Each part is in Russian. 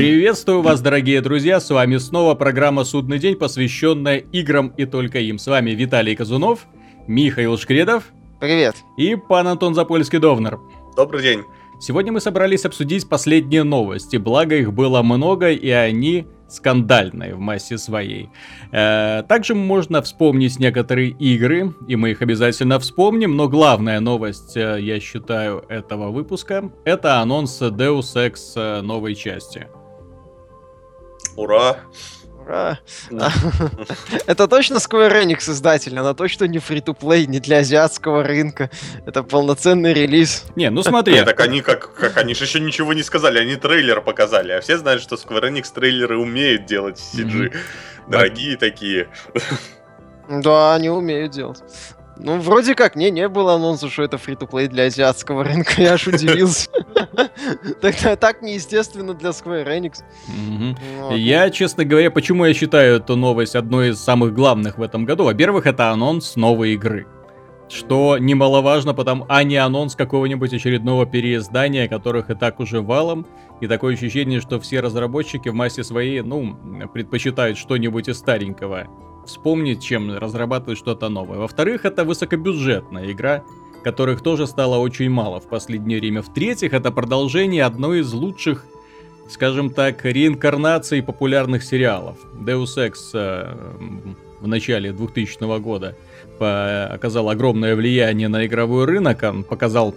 Приветствую вас, дорогие друзья, с вами снова программа «Судный день», посвященная играм и только им. С вами Виталий Казунов, Михаил Шкредов. Привет. И пан Антон Запольский-Довнер. Добрый день. Сегодня мы собрались обсудить последние новости, благо их было много, и они скандальные в массе своей. Э, также можно вспомнить некоторые игры, и мы их обязательно вспомним, но главная новость, э, я считаю, этого выпуска, это анонс Deus Ex э, новой части. Ура! Ура! Это точно Square Enix издатель, она точно не free-to-play, не для азиатского рынка. Это полноценный релиз. Не, ну смотри. Нет, так они как, как они же еще ничего не сказали, они трейлер показали, а все знают, что Square Enix трейлеры умеют делать CG. Дорогие такие. Да, они умеют делать. Ну, вроде как, не, не было анонса, что это фри-то-плей для азиатского рынка, я аж удивился. Тогда так неестественно для Square Enix. Я, честно говоря, почему я считаю эту новость одной из самых главных в этом году? Во-первых, это анонс новой игры. Что немаловажно, потому, а не анонс какого-нибудь очередного переиздания, которых и так уже валом. И такое ощущение, что все разработчики в массе своей, ну, предпочитают что-нибудь из старенького вспомнить, чем разрабатывать что-то новое. Во-вторых, это высокобюджетная игра, которых тоже стало очень мало в последнее время. В-третьих, это продолжение одной из лучших, скажем так, реинкарнаций популярных сериалов. Deus Ex э, в начале 2000 года оказал огромное влияние на игровой рынок, он показал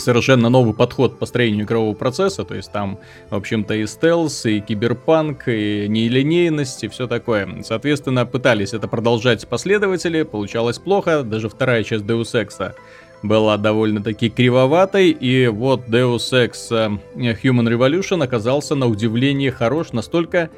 совершенно новый подход к построению игрового процесса, то есть там, в общем-то, и стелс, и киберпанк, и нелинейность, и все такое. Соответственно, пытались это продолжать последователи, получалось плохо, даже вторая часть Deus Ex была довольно-таки кривоватой, и вот Deus Ex э, Human Revolution оказался на удивление хорош настолько,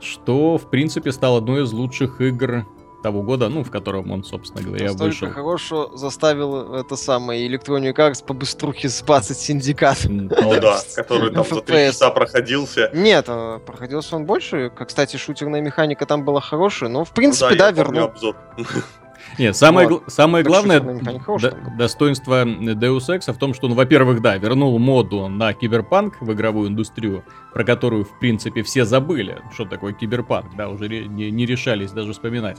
что, в принципе, стал одной из лучших игр того года, ну, в котором он, собственно говоря, Настолько вышел. хорошо заставил это самое Electronic Arts по быструхе сбацать синдикат. Ну да, который там за три часа проходился. Нет, а, проходился он больше. Кстати, шутерная механика там была хорошая, но в принципе, да, вернул. обзор. Нет, самое, вот. самое главное до, достоинство Deus Ex в том, что он, во-первых, да, вернул моду на киберпанк в игровую индустрию, про которую, в принципе, все забыли, что такое киберпанк, да, уже не, не решались даже вспоминать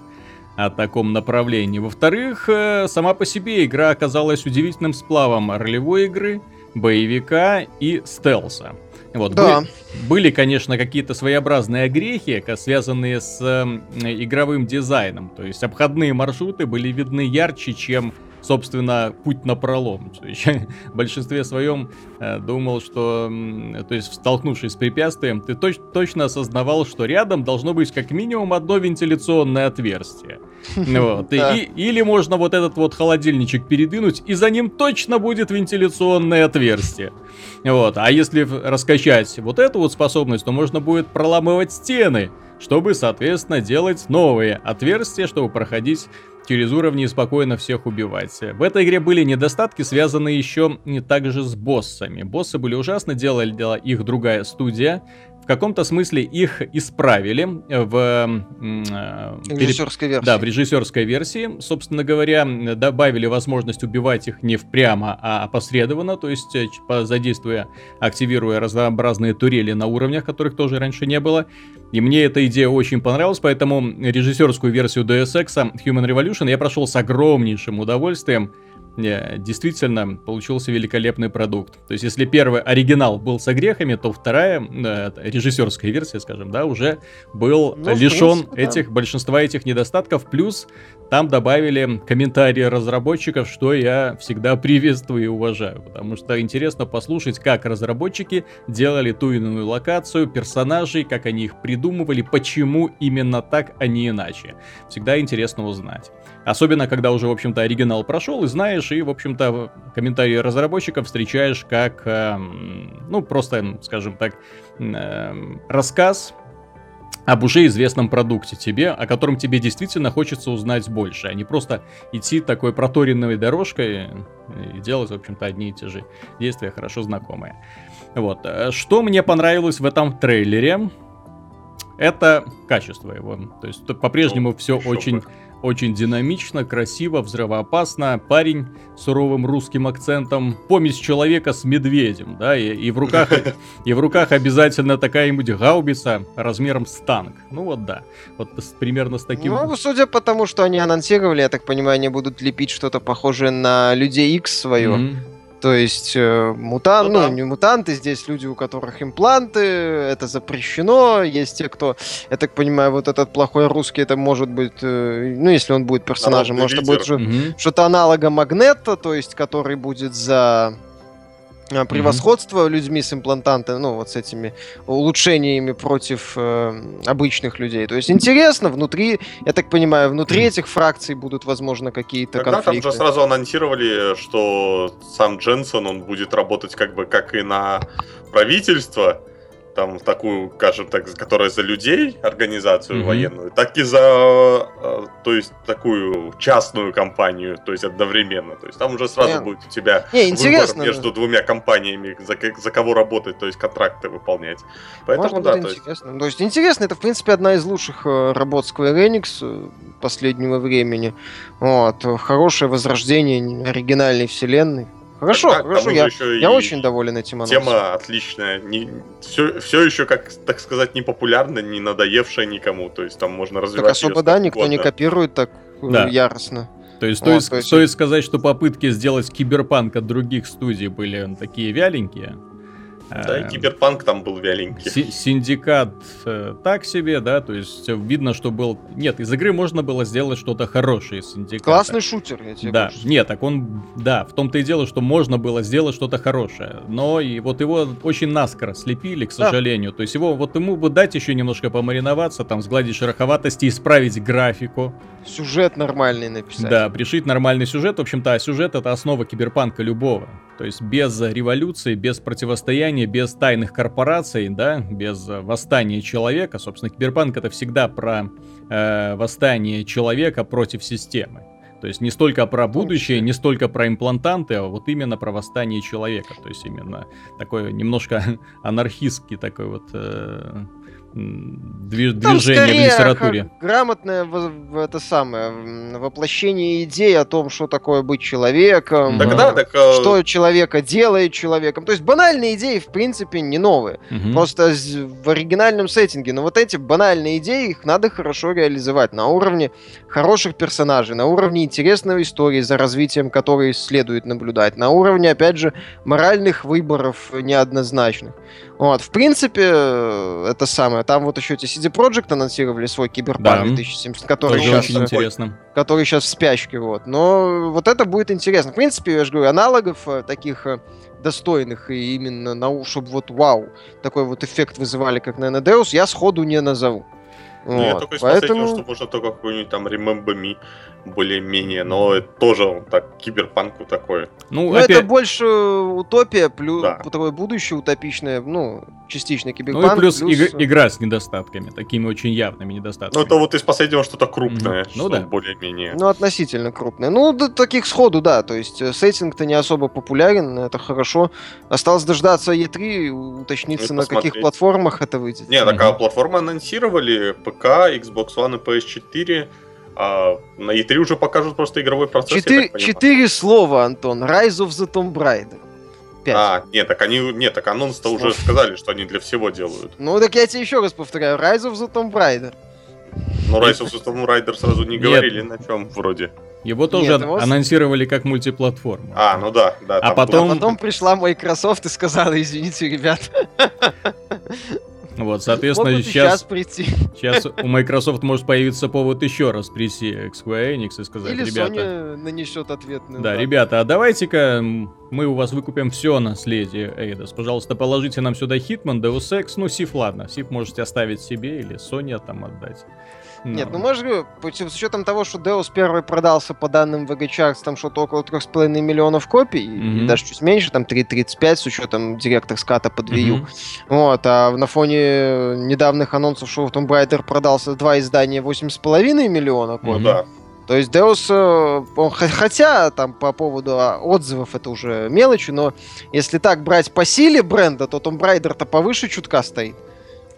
о таком направлении. Во-вторых, э, сама по себе игра оказалась удивительным сплавом ролевой игры, боевика и стелса. Вот, да. были, были, конечно, какие-то своеобразные огрехи, связанные с э, игровым дизайном. То есть обходные маршруты были видны ярче, чем собственно, путь на пролом. В большинстве своем э, думал, что, то есть, столкнувшись с препятствием, ты точ точно осознавал, что рядом должно быть как минимум одно вентиляционное отверстие. Вот. И, или можно вот этот вот холодильничек передвинуть, и за ним точно будет вентиляционное отверстие. Вот. А если раскачать вот эту вот способность, то можно будет проламывать стены, чтобы, соответственно, делать новые отверстия, чтобы проходить через уровни и спокойно всех убивать. В этой игре были недостатки, связанные еще не также с боссами. Боссы были ужасны, делали их другая студия каком-то смысле их исправили в э, режиссерской версии. Да, в режиссерской версии, собственно говоря, добавили возможность убивать их не впрямо, а опосредованно, то есть э, задействуя, активируя разнообразные турели на уровнях, которых тоже раньше не было. И мне эта идея очень понравилась, поэтому режиссерскую версию DSX Human Revolution я прошел с огромнейшим удовольствием действительно получился великолепный продукт. То есть, если первый оригинал был с огрехами, то вторая, э, режиссерская версия, скажем, да, уже был ну, лишен принципе, этих, да. большинства этих недостатков, плюс там добавили комментарии разработчиков, что я всегда приветствую и уважаю, потому что интересно послушать, как разработчики делали ту или иную локацию, персонажей, как они их придумывали, почему именно так, а не иначе. Всегда интересно узнать. Особенно, когда уже, в общем-то, оригинал прошел, и знаешь, и, в общем-то, комментарии разработчиков встречаешь как, э, ну, просто, скажем так, э, рассказ об уже известном продукте тебе, о котором тебе действительно хочется узнать больше, а не просто идти такой проторенной дорожкой и делать, в общем-то, одни и те же действия, хорошо знакомые. Вот. Э, что мне понравилось в этом трейлере? Это качество его. То есть по-прежнему все очень... Бы очень динамично, красиво, взрывоопасно. Парень суровым русским акцентом помесь человека с медведем, да, и, и в руках и в руках обязательно такая-нибудь гаубица размером с танк. Ну вот да, вот с- примерно с таким. Ну, судя по тому, что они анонсировали, я так понимаю, они будут лепить что-то похожее на Людей X свое. Мгм. То есть э, мутан, Ну ну, да. не мутанты, здесь люди, у которых импланты, это запрещено. Есть те, кто, я так понимаю, вот этот плохой русский, это может быть, э, ну, если он будет персонажем, Народный может, это будет лидер. же Мгм. что-то аналога Магнета, то есть который будет за э, превосходство людьми с имплантантами, ну, вот с этими улучшениями против э, обычных людей. То есть интересно, внутри, я так понимаю, внутри этих фракций будут, возможно, какие-то Тогда там конфликты. же сразу анонсировали, что сам Дженсон, он будет работать как бы как и на правительство, там в такую, скажем так, которая за людей, организацию Мгм. военную, так и за, э, то есть, такую частную компанию, то есть одновременно. То есть там уже сразу Понятно. будет у тебя Не, выбор интересно. между двумя компаниями, за, за кого работать, то есть контракты выполнять. Поэтому Может да, то есть интересно. То есть интересно, это, в принципе, одна из лучших э, работ Square Enix э, последнего времени. Вот. Хорошее возрождение оригинальной вселенной. Хорошо, тогда хорошо. Я, я очень доволен этим анонсом. Тема отличная, не, все, все еще, как так сказать, не популярна, не надоевшая никому. То есть там можно Так развивать особо, её да, никто не угодно. копирует так э, Да. яростно. То есть, Вот, стоит, то есть- стоит сказать, что попытки сделать киберпанк от других студий были такие вяленькие. Да, и киберпанк там был вяленький. Си- Синдикат э, так себе, да, то есть видно, что был... Нет, из игры можно было сделать что-то хорошее из Синдиката. Классный шутер, я тебе Да, больше нет, так он, да, в том-то и дело, что можно было сделать что-то хорошее, но и вот его очень наскоро слепили, к Да. сожалению, то есть его, вот ему бы дать еще немножко помариноваться, там, сгладить шероховатости, исправить графику, Сюжет нормальный написать. да, пришить нормальный сюжет, в общем-то, а сюжет это основа киберпанка любого, то есть без революции, без противостояния, без тайных корпораций, да, без э, восстания человека, собственно, киберпанк это всегда про э, восстание человека против системы. То есть не столько про будущее, не столько про имплантанты, а вот именно про восстание человека. То есть именно такой немножко анархистский такой вот э, м, дви- Там движение в литературе. грамотное это самое воплощение идей о том, что такое быть человеком, Так э, да, так, э, что человека делает человеком. То есть банальные идеи, в принципе, не новые. Мгм. Просто в оригинальном сеттинге. Но вот эти банальные идеи, их надо хорошо реализовать на уровне хороших персонажей, на уровне интересной истории, за развитием которой следует наблюдать, на уровне, опять же, моральных выборов неоднозначных. Вот, в принципе, э, это самое. Там вот еще эти CD Projekt анонсировали свой Киберпанк Да. 2070, который Тоже сейчас, очень интересно. который сейчас в спячке, вот. Но вот это будет интересно. В принципе, я же говорю, аналогов э, таких э, достойных и именно на чтобы вот вау, такой вот эффект вызывали, как на Deus, я сходу не назову. Ну, я Вот, только из последнего, Поэтому... что можно только какой-нибудь там Remember Me более-менее, но это тоже он так киберпанку такое. Ну, Ну, опять... это больше утопия, плюс Да. такое будущее утопичное, ну, частично Ну киберпанк, и плюс, иг- э, игра с недостатками, такими очень явными Ну, недостатками. это вот из последнего что-то крупное. Ну что да. более-менее. Ну, относительно крупное. Ну, да, таких сходу, да. То есть э, сеттинг-то не особо популярен, это хорошо. Осталось дождаться E3, и уточниться, И на каких платформах это выйдет. Не, такая Мгм. платформа анонсировали, ПК, Xbox One и PS4. А на E3 уже покажут просто игровой процесс, я Четыре, четыре слова, Антон. Rise of the Tomb Raider. Пять. А, нет, так они, нет, так анонс-то уже сказали, что они для всего делают. Ну, так я тебе еще раз повторяю. Rise of the Tomb Raider. Но Rise of the Tomb Raider сразу не Нет. говорили на чем вроде. Его тоже Нет, его анонсировали как мультиплатформу. А, ну да, да. А потом- А потом пришла Microsoft и сказала, извините, ребят, Вот, соответственно, могут сейчас сейчас, прийти. сейчас у Microsoft может появиться повод еще раз прийти к Square Enix и сказать, Или ребята, Sony нанесет ответный да, удар. ребята, а давайте-ка мы у вас выкупим все наследие Эйдос. Пожалуйста, положите нам сюда Hitman, Deus Ex, ну, Сиф, ладно, Сиф можете оставить себе или Sony там отдать. Нет, ну по- с учетом того, что Deus первый продался по данным VG Charts там что-то около 3,5 миллионов копий, и Мгм. даже чуть меньше, там 3,35 с учетом директор ската под Wii U. Мгм. Вот, а на фоне недавних анонсов, что Tomb Raider продался два издания 8,5 миллиона копий. да. То есть Deus, э, он хотя там по поводу а, отзывов это уже мелочи, но если так брать по силе бренда, то Tomb Raider-то повыше чутка стоит,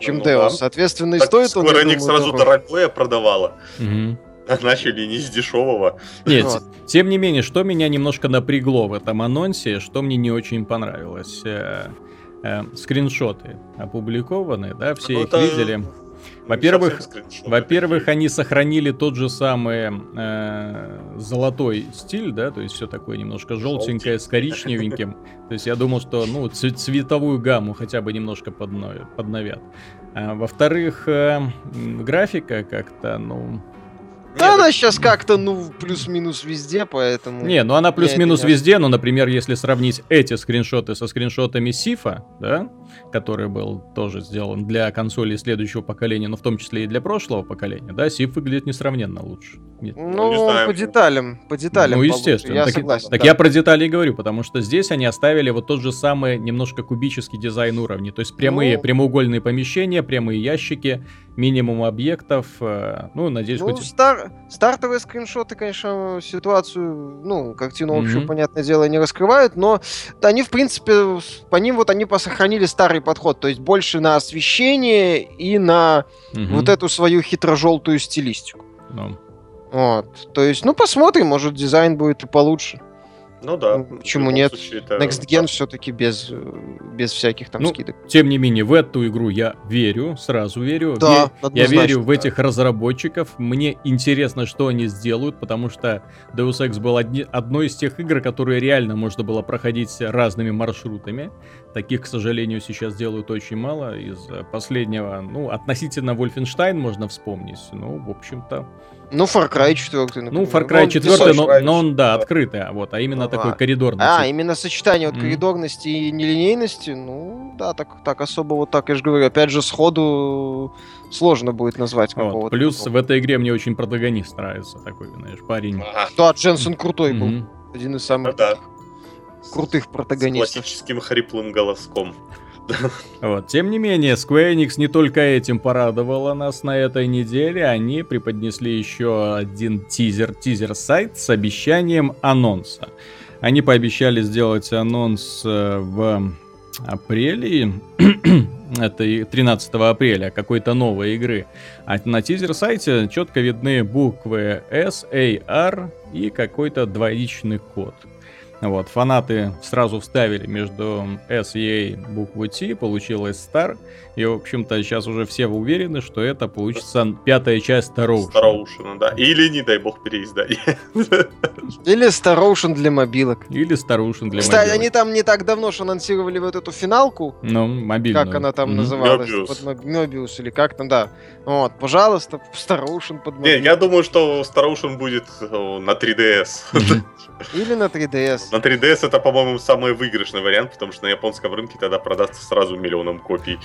чем Ну Deus. да. Соответственно, и стоит он, Square я Enix сразу дорогое продавала. Мгм. Начали не с дешевого. Нет, Вот. тем не менее, что меня немножко напрягло в этом анонсе, что мне не очень понравилось. э, э, скриншоты опубликованы, да, все Ну, их это видели. Во-первых, Во-первых, они сохранили тот же самый э, золотой стиль, да, то есть все такое немножко желтенькое с коричневеньким. То есть я думал, что ну цветовую гамму хотя бы немножко подно- подновят. А, во-вторых, э, графика как-то, ну... Да Нет, она сейчас как-то, ну, плюс-минус везде, поэтому... Не, ну она плюс-минус везде, но, например, если сравнить эти скриншоты со скриншотами Сифа, да, который был тоже сделан для консолей следующего поколения, но в том числе и для прошлого поколения, да, Сиф выглядит несравненно лучше. Нет. Ну, не он знаю. по деталям, по деталям. Ну, естественно. Я так, согласен. так да. я про детали и говорю, потому что здесь они оставили вот тот же самый немножко кубический дизайн уровней. То есть прямые, Ну. прямоугольные помещения, прямые ящики, минимум объектов. э, Ну, надеюсь, Ну, хоть... стар- стартовые скриншоты, конечно, ситуацию, ну, картину общую, Мгм. понятное дело, не раскрывают, но они, в принципе, по ним вот они посохранили старый подход, то есть больше на освещение и на Мгм. вот эту свою хитро-желтую стилистику. Ну, Вот. То есть, ну, посмотрим, может, дизайн будет и получше. Ну да. Почему нет? случае это- Next Gen все-таки без, без всяких там Ну, скидок. Тем не менее, в эту игру я верю, сразу верю. Да, Ве- я верю в да. этих разработчиков. Мне интересно, что они сделают, потому что Deus Ex был одни- одной из тех игр, которые реально можно было проходить разными маршрутами. Таких, к сожалению, сейчас делают очень мало. Из последнего, ну, относительно Wolfenstein можно вспомнить. Ну, в общем-то. Ну, Far Cry 4, Ну, Far Cry 4, песочек, но, правильно, но он, да, открытый, а вот, а именно Ага. такой коридорный. А, именно сочетание вот Мгм. коридорности и нелинейности, ну, да, так, так особо вот так, я же говорю, опять же, сходу сложно будет назвать Вот. какого-то. Плюс такого. в этой игре мне очень протагонист нравится, такой, знаешь, парень. Ага, Да, Дженсен крутой был, Мгм. один из ну самых да. крутых С протагонистов. классическим хриплым голоском. Вот. Тем не менее, Square Enix не только этим порадовала нас на этой неделе, они преподнесли еще один тизер, тизер-сайт с обещанием анонса. Они пообещали сделать анонс э, в апреле, это и 13 апреля, какой-то новой игры. А на тизер-сайте четко видны буквы S, A, R и какой-то двоичный код. Вот, фанаты сразу вставили между S и A букву T, получилось Star. И, в общем-то, сейчас уже все уверены, что это получится пятая часть Староушена. Староушена, да. Или, не дай бог, переиздание. Или Star Ocean для мобилок. Или Старушен для Кстати, мобилок. они там не так давно же анонсировали вот эту финалку, Ну, мобильную. как она там Мгм. называлась, Mobius. под Моб- Mobius или как там, да. Вот, пожалуйста, Star Ocean под Не, мобилок. я думаю, что Староушен будет о, на 3DS. Мгм. Или на 3DS. На 3DS это, по-моему, самый выигрышный вариант, потому что на японском рынке тогда продастся сразу миллионом копий.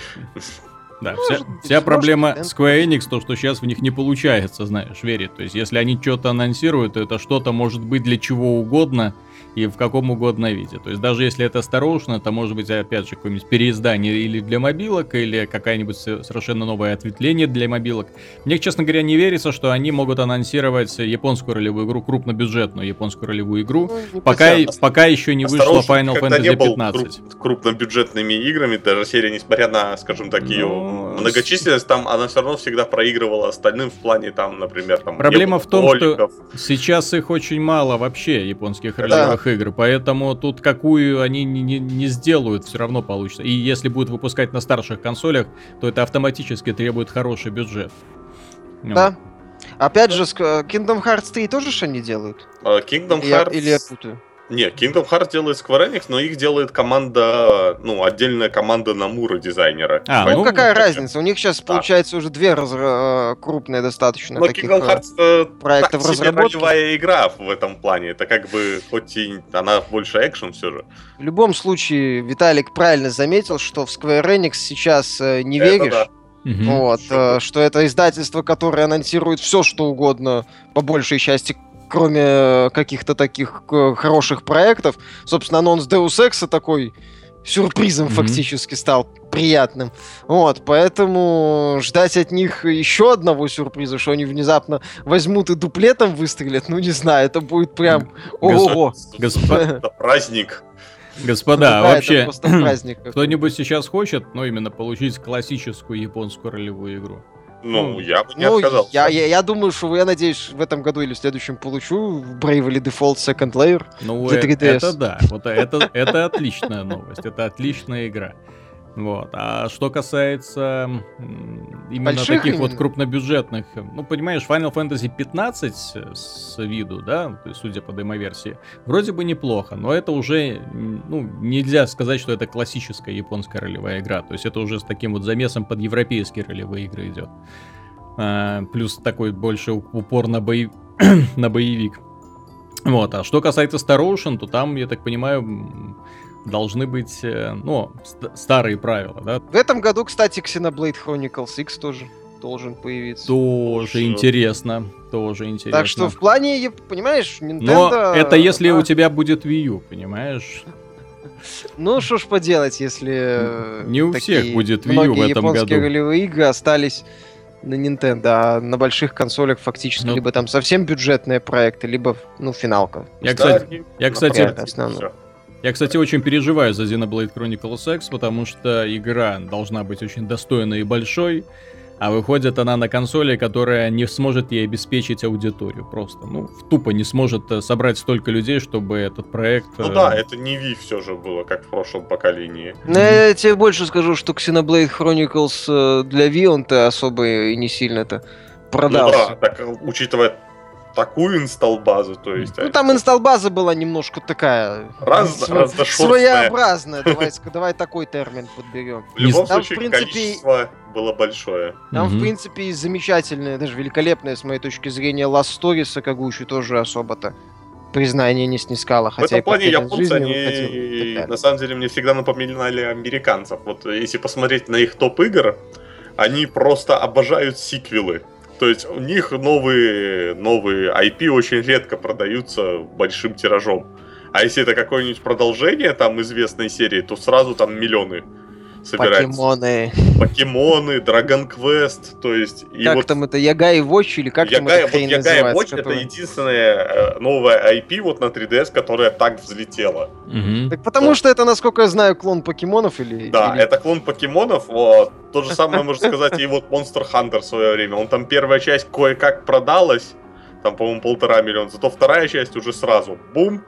Да, Может вся, быть, вся проблема быть, да. Square Enix, то, что сейчас в них не получается, знаешь, верить. То есть, если они что-то анонсируют, то это что-то может быть для чего угодно и в каком угодно виде. То есть, даже если это Староушен, это может быть, опять же, какое-нибудь переиздание или для мобилок, или какая-нибудь со- совершенно новое ответвление для мобилок. Мне, честно говоря, не верится, что они могут анонсировать японскую ролевую игру, крупнобюджетную японскую ролевую игру, Ну, не пока, пока еще не вышла Final Fantasy был 15. круп- крупнобюджетными играми, даже серия, несмотря на, скажем так, ее Ну, многочисленность, там она все равно всегда проигрывала остальным в плане, там, например, там... Проблема в том, что-. Сейчас их очень мало вообще, японских ролевых игр, поэтому тут какую они не, не- не сделают, все равно получится. И если будут выпускать на старших консолях, то это автоматически требует хороший бюджет. Ну, Да. Опять же, э, Kingdom Hearts 3 тоже что они делают? А, Kingdom Hearts... Или я путаю? Не, Kingdom Hearts делает Square Enix, но их делает команда, ну, отдельная команда Намура дизайнера. А, Ну, ну, какая как бы. разница? У них сейчас, Да. получается, уже две разра- э, крупные достаточно Но таких... Kingdom э, Hearts э, проектов так разработки. ролевая игра в этом плане. Это как бы, хоть и она больше экшен все же. В любом случае, Виталик правильно заметил, что в Square Enix сейчас э, не Это веришь. да. мгм. Вот, э, что это издательство, которое анонсирует все, что угодно, по большей части, кроме э, каких-то таких э, хороших проектов. Собственно, анонс Deus Ex такой сюрпризом Мгм. фактически стал приятным. Вот, поэтому ждать от них еще одного сюрприза, что они внезапно возьмут и дуплетом выстрелят, ну не знаю, это будет прям ого-го. Госпо- Это праздник. Господа, Да, вообще, кто-нибудь сейчас хочет, ну, именно получить классическую японскую ролевую игру? Ну, Ну, я бы не Ну, отказался. я, я, я думаю, что я надеюсь, в этом году или в следующем получу Bravely Default Second Layer. Ну, э- 3DS. это да, вот это, это отличная новость, это отличная игра. Вот. А что касается именно Больших таких вот именно? крупнобюджетных, э, ну, понимаешь, Final Fantasy 15 с виду, да, судя по демоверсии, вроде бы неплохо, но это уже, ну, нельзя сказать, что это классическая японская ролевая игра, то есть это уже с таким вот замесом под европейские ролевые игры идет. А, плюс такой больше упор на, бои- на боевик. Вот, а что касается Star Ocean, то там, я так понимаю, должны быть, э, ну, ст- старые правила, да? В этом году, кстати, Xenoblade Chronicles X тоже должен появиться. Тоже интересно, тоже интересно. Так что в плане, понимаешь, Но Nintendo... это если а, у тебя будет Wii U, понимаешь? Ну, что ж поделать, если... э, Не у всех будет Wii U многие в этом японские году. ролевые игры остались на Nintendo, а на больших консолях фактически Ну. либо там совсем бюджетные проекты, либо, ну, финалка. Я, кстати, я, кстати. Я, кстати, очень переживаю за Xenoblade Chronicles X, потому что игра должна быть очень достойной и большой, а выходит она на консоли, которая не сможет ей обеспечить аудиторию просто. Ну, тупо не сможет э, собрать столько людей, чтобы этот проект... Ну э, да, это не Wii все же было, как в прошлом поколении. Но я тебе больше скажу, что Xenoblade Chronicles э, для Wii он-то особо и не сильно-то Ну продался. да, так, учитывая такую инсталл-базу, то есть... Ну, там инсталл-база была немножко такая... Раз- сво-. Своеобразная, давай, давай такой термин подберем. В любом Там, в случае, принципе, количество было большое. Там, в Мгм. принципе, и замечательная, даже великолепная, с моей точки зрения, Last Story Сакагуши тоже особо-то признания не снискала, В хотя этом и плане «Потеря японцы, жизни» они выходила и так далее. на самом деле мне всегда напоминали американцев. Вот если посмотреть на их топ игр, они просто обожают сиквелы. То есть у них новые, новые IP очень редко продаются большим тиражом. А если это какое-нибудь продолжение там известной серии, то сразу там миллионы собираются. Покемоны. Покемоны, Dragon Quest, то есть... И как вот там это, Ягай Watch или как там Ягая, эта вот хрень называется? Watch это которая- единственная э, новая IP вот на 3DS, которая так взлетела. Мгм. Так потому что это, насколько я знаю, клон покемонов или... Да, или- это клон покемонов. Вот. То же самое можно сказать и вот Monster Hunter в свое время. Он там первая часть кое-как продалась, там, по-моему, полтора миллиона, зато вторая часть уже сразу бум,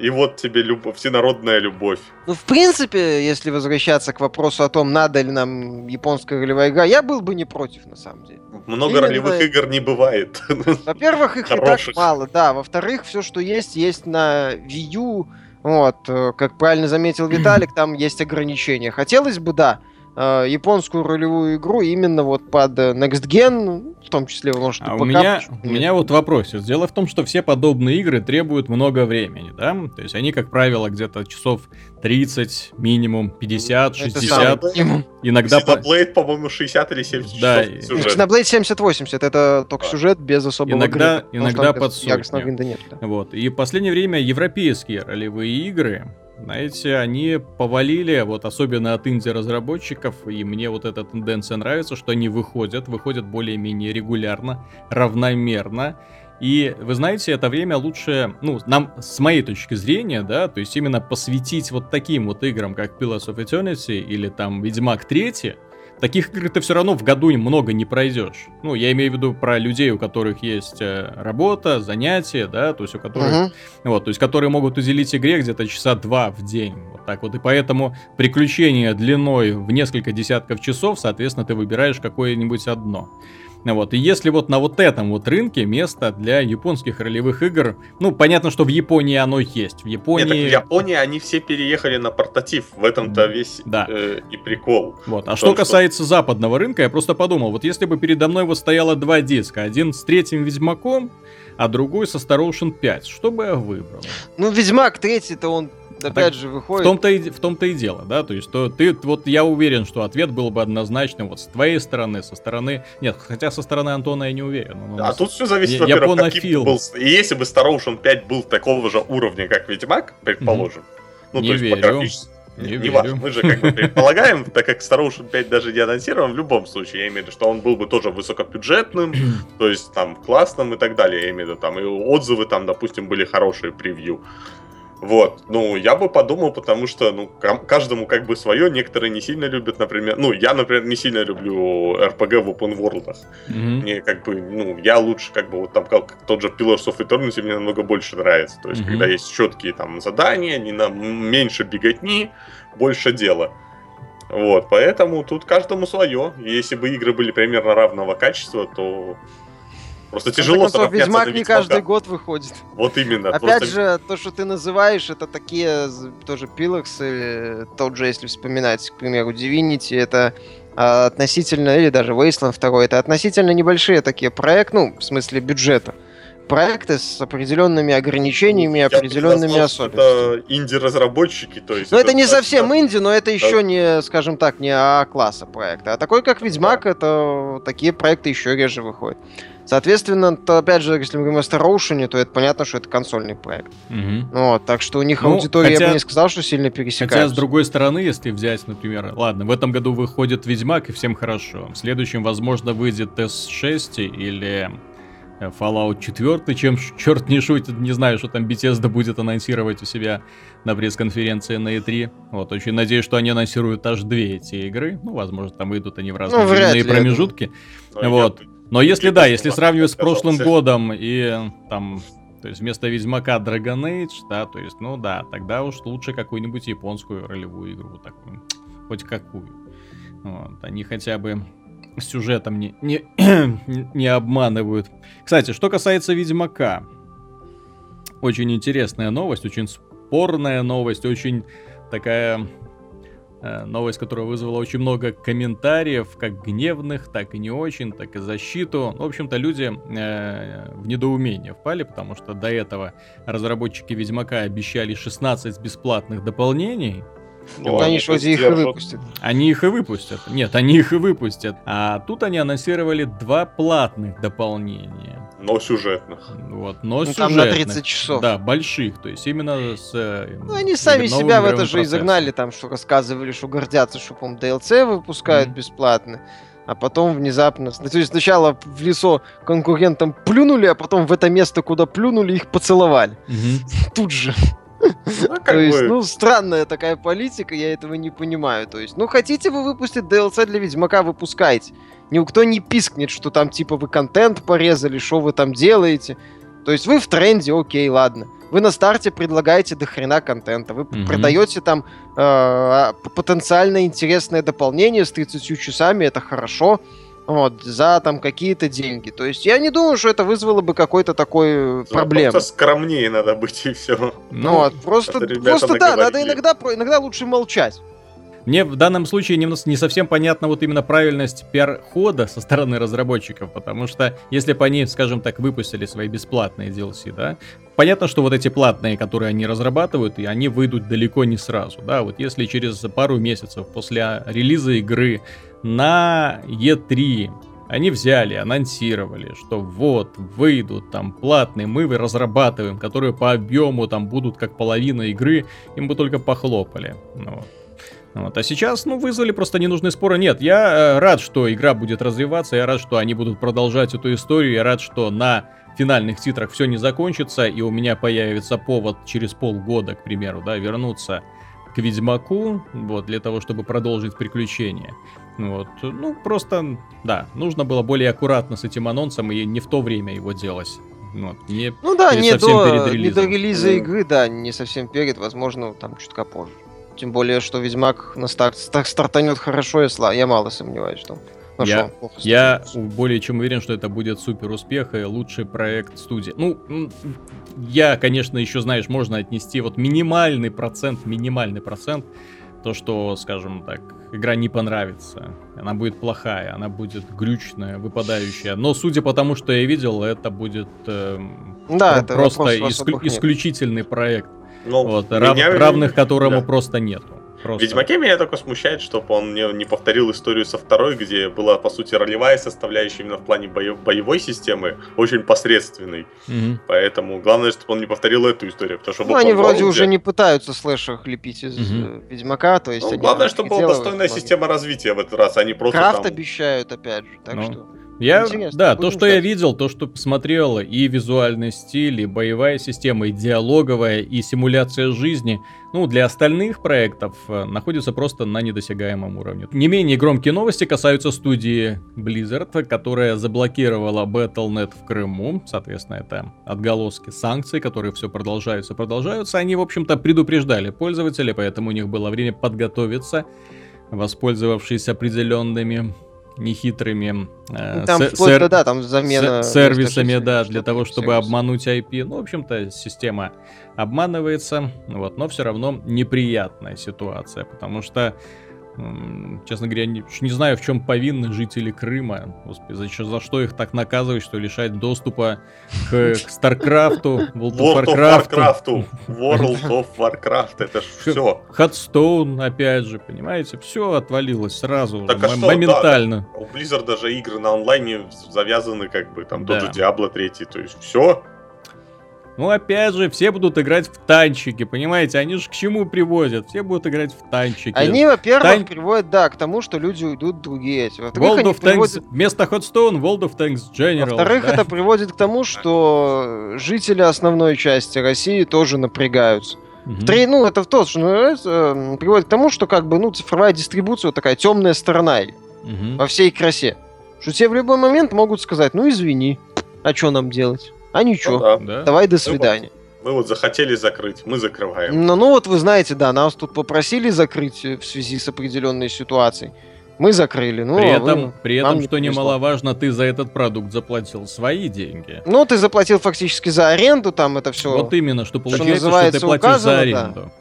и вот тебе любовь, всенародная любовь. Ну, в принципе, если возвращаться к вопросу о том, надо ли нам японская ролевая игра, я был бы не против, на самом деле. Много Именно- ролевых игр не бывает. Во-первых, их и так Хороших. мало, да. Во-вторых, все, что есть, есть на Wii U. Вот, э, как правильно заметил Виталик, там есть ограничения. Хотелось бы, да, э, японскую ролевую игру именно вот под э, Next Gen, ну, в том числе, может, и А у меня, у меня вот вопрос. Дело в том, что все подобные игры требуют много времени, да? То есть они, как правило, где-то часов 30, минимум 50, Это 60, самый минимум. иногда по- Xenoblade, по-моему, 60 или 70 Да, часов сюжет. Xenoblade 7080, это только Да. сюжет без особого Иногда- потому иногда под сотню. нет, да. Вот. И в последнее время европейские ролевые игры, знаете, они повалили, вот особенно от инди-разработчиков, и мне вот эта тенденция нравится, что они выходят, выходят более-менее регулярно, равномерно. И вы знаете, это время лучше, ну, нам, с моей точки зрения, да, то есть именно посвятить вот таким вот играм, как Pillars of Eternity или там Ведьмак 3, Таких игр ты все равно в году много не пройдешь. Ну, я имею в виду про людей, у которых есть э, работа, занятия, да, то есть у которых Мгм. вот, то есть которые могут уделить игре где-то часа два в день. Вот так вот. И поэтому приключение длиной в несколько десятков часов, соответственно, ты выбираешь какое-нибудь одно. Ну Вот. И если вот на вот этом вот рынке место для японских ролевых игр, ну, понятно, что в Японии оно есть. В Нет, Японии... так в Японии они все переехали на портатив. В этом-то весь Да. э, и прикол. Вот. А том, что что- касается западного рынка, я просто подумал, вот если бы передо мной вот стояло два диска, один с третьим Ведьмаком, а другой со Star Ocean 5, что бы я выбрал? Ну, Ведьмак третий-то он, опять Так же, В выходит... том-то, и, в том-то и дело, да, то есть то ты, вот я уверен, что ответ был бы однозначным вот с твоей стороны, со стороны, нет, хотя со стороны Антона я не уверен. он А нас- тут все зависит, я- во-первых, каким был... И если бы Star Ocean 5 был такого же уровня, как Ведьмак, предположим, ну, Не то есть верю. по графически... Не Не, верю. важно, мы же как бы предполагаем, так как Star Ocean 5 даже не анонсирован, в любом случае, я имею в виду, что он был бы тоже высокобюджетным, то есть там классным и так далее, я имею в виду, там и отзывы там, допустим, были хорошие превью. Вот, ну, я бы подумал, потому что, ну, каждому как бы свое, некоторые не сильно любят, например, ну, я, например, не сильно люблю RPG в open world. Мгм. Мне как бы, ну, я лучше как бы вот там как тот же Pillars of Eternity мне намного больше нравится. То есть, Мгм. когда есть четкие там задания, не на меньше беготни, больше дела. Вот, поэтому тут каждому свое. Если бы игры были примерно равного качества, то просто тяжело концов, Ведьмак до не каждый год выходит. Вот именно. Опять просто- же, то, что ты называешь, это такие тоже Пилокс, или тот же, если вспоминать, к примеру, Divinity, это а, относительно, или даже Wasteland 2, это относительно небольшие такие проекты, ну, в смысле бюджета. Проекты с определенными ограничениями Я определенными что особенностями. Это инди-разработчики, то есть... Но это не совсем достаточно- инди, но это еще не, скажем так, не А-класса проекта. А такой, как Ведьмак, это такие проекты еще реже выходят. Соответственно, то, опять же, если мы говорим о Star Ocean, то это понятно, что это консольный проект. Ну Вот, так что у них Ну, аудитория, я хотя- бы не сказал, что сильно Хотя, пересекается. с другой стороны, если взять, например, ладно, в этом году выходит Ведьмак, и всем хорошо. В следующем, возможно, выйдет S6 или э, Fallout 4, чем черт не шутит, не знаю, что там Bethesda будет анонсировать у себя на пресс-конференции на E3. Вот, очень надеюсь, что они анонсируют аж две эти игры. Ну, возможно, там выйдут они в разные Ну, временные ли, я промежутки. Но я Вот. бы- Но если да, если сравнивать с прошлым годом и там, то есть вместо Ведьмака Dragon Age, да, то есть, ну да, тогда уж лучше какую-нибудь японскую ролевую игру такую, хоть какую. Вот, они хотя бы сюжетом не, не, не обманывают. Кстати, что касается Ведьмака, очень интересная новость, очень спорная новость, очень такая новость, которая вызвала очень много комментариев, как гневных, так и не очень, так и защиту. В общем-то, люди э, в недоумение впали, потому что до этого разработчики Ведьмака обещали 16 бесплатных дополнений. Ну, Вот они ладно, ж вроде их и выпустят. Они их и выпустят. Нет, они их и выпустят. А тут они анонсировали два платных дополнения. Но сюжетных. Вот, но Ну, там на сюжетных. 30 часов. Да, больших. То есть именно с... э, Ну, они сами себя в это же и загнали, там, что рассказывали, что гордятся, что, по DLC выпускают Мгм. бесплатно, а потом внезапно... То есть сначала в лесо конкурентам плюнули, а потом в это место, куда плюнули, их поцеловали. Мгм. Тут же. Ну, То есть, ну, странная такая политика, я этого не понимаю. То есть, ну, хотите вы выпустить DLC для Ведьмака, выпускайте. Никто не пискнет, что там, типа, вы контент порезали, что вы там делаете. То есть, вы в тренде, окей, ладно. Вы на старте предлагаете до хрена контента. Вы Мгм. продаете там э, а, потенциально интересное дополнение с 30 часами, это хорошо. Вот, за там какие-то деньги. То есть я не думаю, что это вызвало бы какой-то такой э, Да, проблемы. Просто скромнее надо быть, и все. Ну, вот, просто, просто да, надо иногда, иногда лучше молчать. Мне в данном случае не, не совсем понятна вот именно правильность пиар-хода со стороны разработчиков, потому что если бы они, скажем так, выпустили свои бесплатные DLC, да, понятно, что вот эти платные, которые они разрабатывают, и они выйдут далеко не сразу, да, вот если через пару месяцев после релиза игры на E3 они взяли, анонсировали, что вот, выйдут там платные, мы разрабатываем, которые по объему там будут как половина игры, им бы только похлопали. Ну. Вот. А сейчас, ну, вызвали просто ненужные споры. Нет, я э, рад, что игра будет развиваться, я рад, что они будут продолжать эту историю, я рад, что на финальных титрах все не закончится, и у меня появится повод через полгода, к примеру, да, вернуться к Ведьмаку, вот, для того, чтобы продолжить приключения. Вот, ну, просто, да, нужно было более аккуратно с этим анонсом и не в то время его делать. Вот, не... Ну да, не совсем до, перед не до релизом. релиза игры, да, не совсем перед, возможно, там чутка позже. Тем более, что Ведьмак на старт ста- стартанет хорошо, я, сла- я мало сомневаюсь, что ну, Я- Я более чем уверен, что это будет супер успех и лучший проект студии. Ну, я, конечно, еще, знаешь, можно отнести вот минимальный процент, минимальный процент, то, что, скажем так, игра не понравится. Она будет плохая, она будет глючная, выпадающая. Но судя по тому, что я видел, это будет эм, Да, это просто исклю- исключительный проект, Ну, вот, рав- равных которому да. просто нету. В Просто. Ведьмаке меня только смущает, чтобы он не, не повторил историю со второй, где была, по сути, ролевая составляющая именно в плане бое- боевой системы, очень посредственной. Мгм. Поэтому главное, чтобы он не повторил эту историю. Потому что Ну, они вроде уже не пытаются слэшер лепить из э, Ведьмака, то есть Ну, главное, чтобы была достойная система развития в этот раз, а не просто Крафт там... обещают, опять же, так Ну. что... Я, Интересно, да, то, что я ждать. видел, то, что посмотрел, и визуальный стиль, и боевая система, и диалоговая, и симуляция жизни, ну, для остальных проектов э, находится просто на недосягаемом уровне. Не менее громкие новости касаются студии Blizzard, которая заблокировала Battle.net в Крыму. Соответственно, это отголоски санкций, которые все продолжаются, продолжаются. Они, в общем-то, предупреждали пользователей, поэтому у них было время подготовиться, воспользовавшись определенными нехитрыми э, Ну, Там сер- до, да, там замена... с- сервисами, да, для того, чтобы сервис. обмануть IP. Ну, в общем-то, система обманывается, вот, но все равно неприятная ситуация, потому что, честно говоря, не, не знаю, в чем повинны жители Крыма. Господи, за, за что их так наказывать, что лишать доступа к, к Старкрафту, World of Warcraft. World of Warcraft. Это ж все. Хадстоун, опять же, понимаете, все отвалилось сразу, Так а м- что, моментально. У Blizzard даже игры на онлайне завязаны, как бы, там, Да. тот же Diablo 3, то есть все. Ну, опять же, все будут играть в танчики, понимаете? Они же к чему приводят? Все будут играть в танчики. Они, во-первых, Тань- приводят, да, к тому, что люди уйдут в другие. Во-вторых, World of Tanks, приводят... вместо Hearthstone, World of Tanks General. Во-вторых, да? это приводит к тому, что жители основной части России тоже напрягаются. Мгм. Три, ну, это то, что называется, м, приводит к тому, что как бы, ну, цифровая дистрибуция вот такая темная сторона Мгм. во всей красе. Что тебе в любой момент могут сказать, ну, извини, а что нам делать? А Ну ничего, да. Да? давай до вот. свидания. Мы вот захотели закрыть, мы закрываем. Ну, ну, вот вы знаете, да, нас тут попросили закрыть э, в связи с определенной ситуацией. Мы закрыли, ну, При а вы- этом, при вам этом не что повезло. немаловажно, ты за этот продукт заплатил свои деньги. Ну, ты заплатил фактически за аренду, там это все. Вот именно, что получается, что, называется, ты платишь указано, за да. аренду.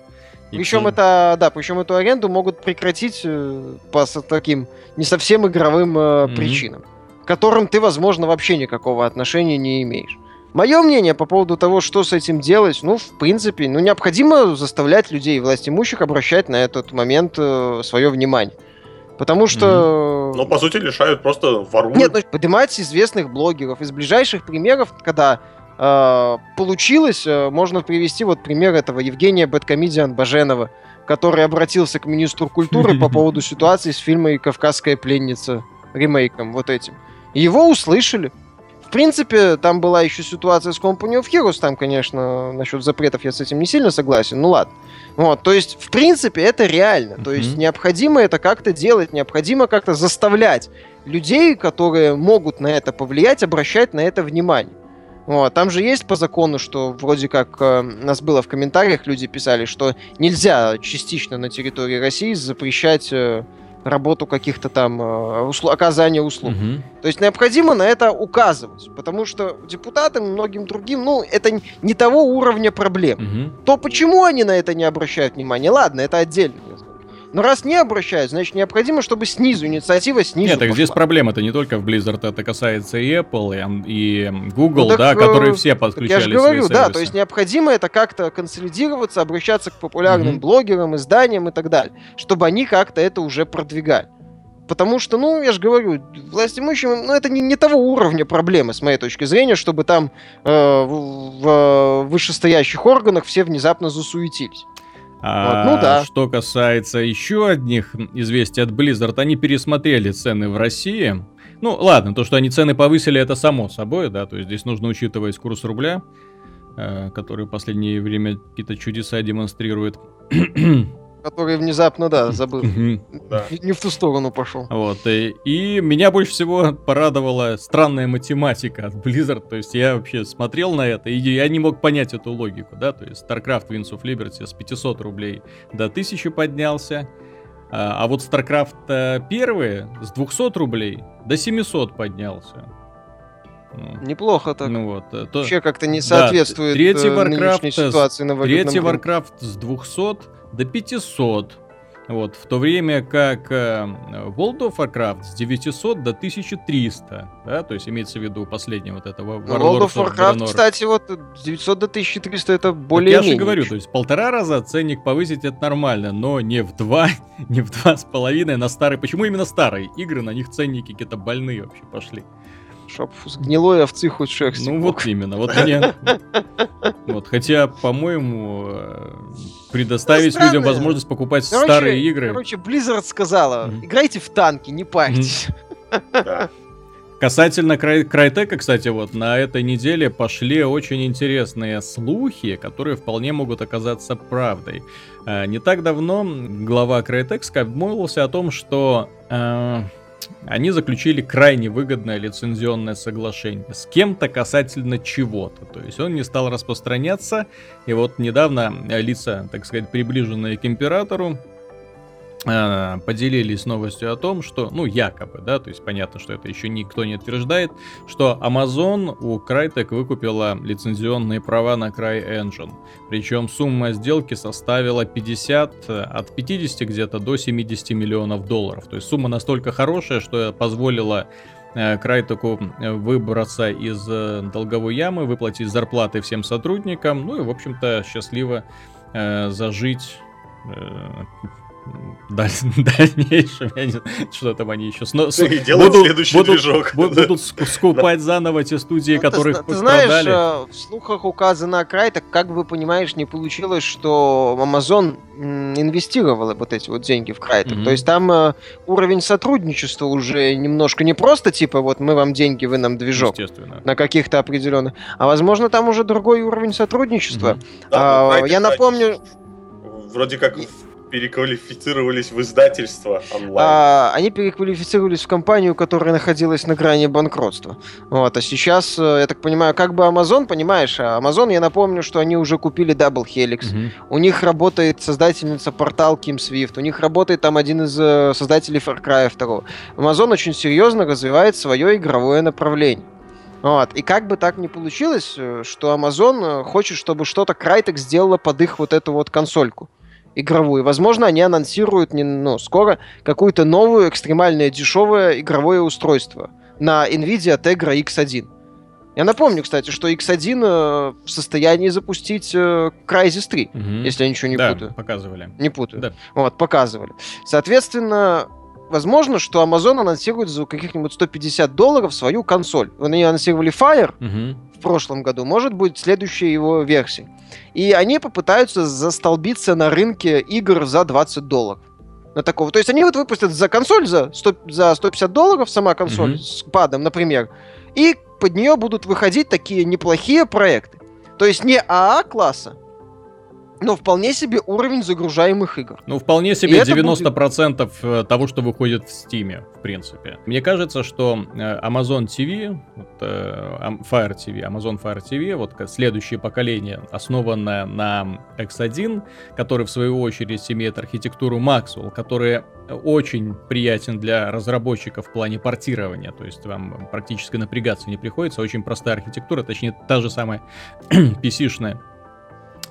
И Причем ты- это, да, причем эту аренду могут прекратить э, по таким не совсем игровым э, Мгм. причинам, к которым ты, возможно, вообще никакого отношения не имеешь. Мое мнение по поводу того, что с этим делать, ну, в принципе, ну, необходимо заставлять людей, власть имущих, обращать на этот момент свое внимание. Потому что... Но, по сути, лишают просто воруют. Нет, ну, поднимать известных блогеров. Из ближайших примеров, когда э, получилось, э, можно привести вот пример этого Евгения Бэткомедиан Баженова, который обратился к министру культуры по поводу ситуации с фильмом «Кавказская пленница» ремейком вот этим. И его услышали. В принципе, там была еще ситуация с Company of Heroes, там, конечно, насчет запретов я с этим не сильно согласен, ну ладно. Вот, то есть, в принципе, это реально. То есть, необходимо это как-то делать, необходимо как-то заставлять людей, которые могут на это повлиять, обращать на это внимание. Вот, там же есть по закону, что вроде как э, нас было в комментариях, люди писали, что нельзя частично на территории России запрещать э, работу каких-то там э, услу- оказания услуг. Мгм. То есть необходимо на это указывать, потому что депутатам и многим другим, ну, это не того уровня проблем. Мгм. То почему они на это не обращают внимания? Ладно, это отдельно. Но раз не обращают, значит необходимо, чтобы снизу инициатива снизу. Нет, так здесь пошла. проблема-то не только в Blizzard, это касается и Apple, и, и Google, Ну, так, да, э, которые все Так подключали я же говорю, свои да, сервисы. то есть необходимо это как-то консолидироваться, обращаться к популярным Мгм. блогерам, изданиям и так далее, чтобы они как-то это уже продвигали. Потому что, ну, я же говорю, власть имущим, ну, это не, не того уровня проблемы, с моей точки зрения, чтобы там э, в, в вышестоящих органах все внезапно засуетились. А Вот, ну да. Что касается еще одних известий от Blizzard, они пересмотрели цены в России. Ну, ладно, то, что они цены повысили, это само собой, да, то есть здесь нужно учитывать курс рубля, э, который в последнее время какие-то чудеса демонстрирует. Который внезапно, да, забыл. Да. Не- в ту сторону пошел. Вот, и, и меня больше всего порадовала странная математика от Blizzard, то есть я вообще смотрел на это, и я не мог понять эту логику, да, то есть StarCraft Wings of Liberty с 500 рублей до 1000 поднялся, а, а вот StarCraft э, первый с 200 рублей до 700 поднялся. Ну, Неплохо так. ну вот, э, то- Вообще как-то не да, соответствует третий э, Warcraft ситуации на Третий рынке. Warcraft с 200 до 500. Вот, в то время как э, World of Warcraft с 900 до 1300, да, то есть имеется в виду последний вот этого Ну, World of Warcraft, Draenor. кстати, вот с 900 до 1300 это Так более я же говорю, то есть полтора раза ценник повысить это нормально, но не в два, не в два с половиной на старый. Почему именно старые игры, на них ценники какие-то больные вообще пошли? Чтоб с гнилой овцы хоть шерсть. Ну вот именно, вот мне... Вот, хотя, по-моему, э, предоставить Ну, людям возможность покупать Короче- старые игры... Короче, Blizzard сказала, Мгм. играйте в танки, не парьтесь. Да. Касательно Край- Крайтека, кстати, вот на этой неделе пошли очень интересные слухи, которые вполне могут оказаться правдой. Э, Не так давно глава Крайтекска обмолвился о том, что э, они заключили крайне выгодное лицензионное соглашение с кем-то касательно чего-то. То есть он не стал распространяться, и вот недавно э, лица, так сказать, приближенные к императору, поделились новостью о том, что, ну, якобы, да, то есть понятно, что это еще никто не утверждает, что Amazon у Crytek выкупила лицензионные права на CryEngine. Причем сумма сделки составила 50, э, от 50 где-то до 70 миллионов долларов. То есть сумма настолько хорошая, что позволила э, Крайтеку э, выбраться из э, долговой ямы, выплатить зарплаты всем сотрудникам, ну и, в общем-то, счастливо э, зажить э, даль- дальнейшем, я не знаю, что там они еще сно- с- И делать следующий будут, движок. бу- будут ск- скупать заново те студии, Ну, ты которых зна- ты, знаешь, э, в слухах указано Крайтек, как бы понимаешь, не получилось, что Amazon инвестировала вот эти вот деньги в Крайтек. Мгм. То есть там э, уровень сотрудничества уже немножко не просто типа вот мы вам деньги, вы нам движок Естественно. на каких-то определенных, а возможно там уже другой уровень сотрудничества. Мгм. Да, А, ну, я напомню- Вроде как переквалифицировались в издательство онлайн. А, они переквалифицировались в компанию, которая находилась на грани банкротства. Вот, а сейчас, э, я так понимаю, как бы Amazon, понимаешь, а Amazon, я напомню, что они уже купили Double Helix. Мгм. У них работает создательница портал Kim Swift. У них работает там один из э, создателей Far Cry 2. Amazon очень серьезно развивает свое игровое направление. Вот. И как бы так ни получилось, э, что Amazon хочет, чтобы что-то Crytek сделала под их вот эту вот консольку игровую. Возможно, они анонсируют не, ну, скоро какую-то новую, экстремальное дешевое игровое устройство на NVIDIA Tegra X1. Я напомню, кстати, что X1 э, в состоянии запустить э, Crysis 3, Мгм. если я ничего не да, путаю. показывали. Не путаю. Да. Вот, показывали. Соответственно, возможно, что Amazon анонсирует за каких-нибудь 150 долларов свою консоль. Они анонсировали Fire Мгм. в прошлом году, может быть, следующая его версия. И они попытаются застолбиться на рынке игр за 20 долларов. На такого. То есть они вот выпустят за консоль за, 100, за 150 долларов, сама консоль Мгм. с падом, например, и под нее будут выходить такие неплохие проекты. То есть не АА класса, но вполне себе уровень загружаемых игр. Ну, вполне себе это 90% э, того, что выходит в Steam, в принципе. Мне кажется, что э, Amazon TV, вот, э, Fire TV, Amazon Fire TV, вот следующее поколение, основанное на X1, который в свою очередь имеет архитектуру Maxwell, который очень приятен для разработчиков в плане портирования, то есть вам практически напрягаться не приходится, очень простая архитектура, точнее та же самая PC-шная.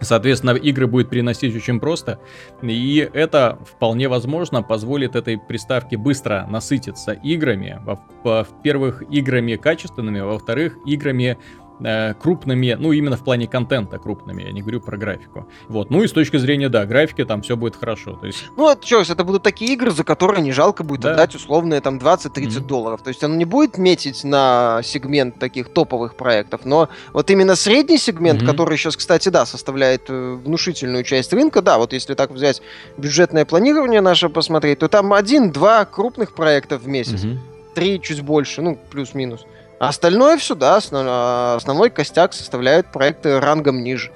Соответственно, игры будет переносить очень просто, и это вполне возможно позволит этой приставке быстро насытиться играми, во- во-первых, играми качественными, во-вторых, играми э, крупными, ну именно в плане контента крупными, я не говорю про графику. Вот, ну и с точки зрения, да, графики там все будет хорошо, то есть Ну, это что, это будут такие игры, за которые не жалко будет Да. отдать условные там 20-30 Мгм. долларов. То есть оно не будет метить на сегмент таких топовых проектов, но вот именно средний сегмент, Мгм. который сейчас, кстати, да, составляет э, внушительную часть рынка, да, вот если так взять бюджетное планирование наше посмотреть, то там один-два крупных проекта в месяц, мгм. три чуть больше, ну, плюс-минус. Остальное все, да, основ- а, основной костяк составляют проекты рангом ниже.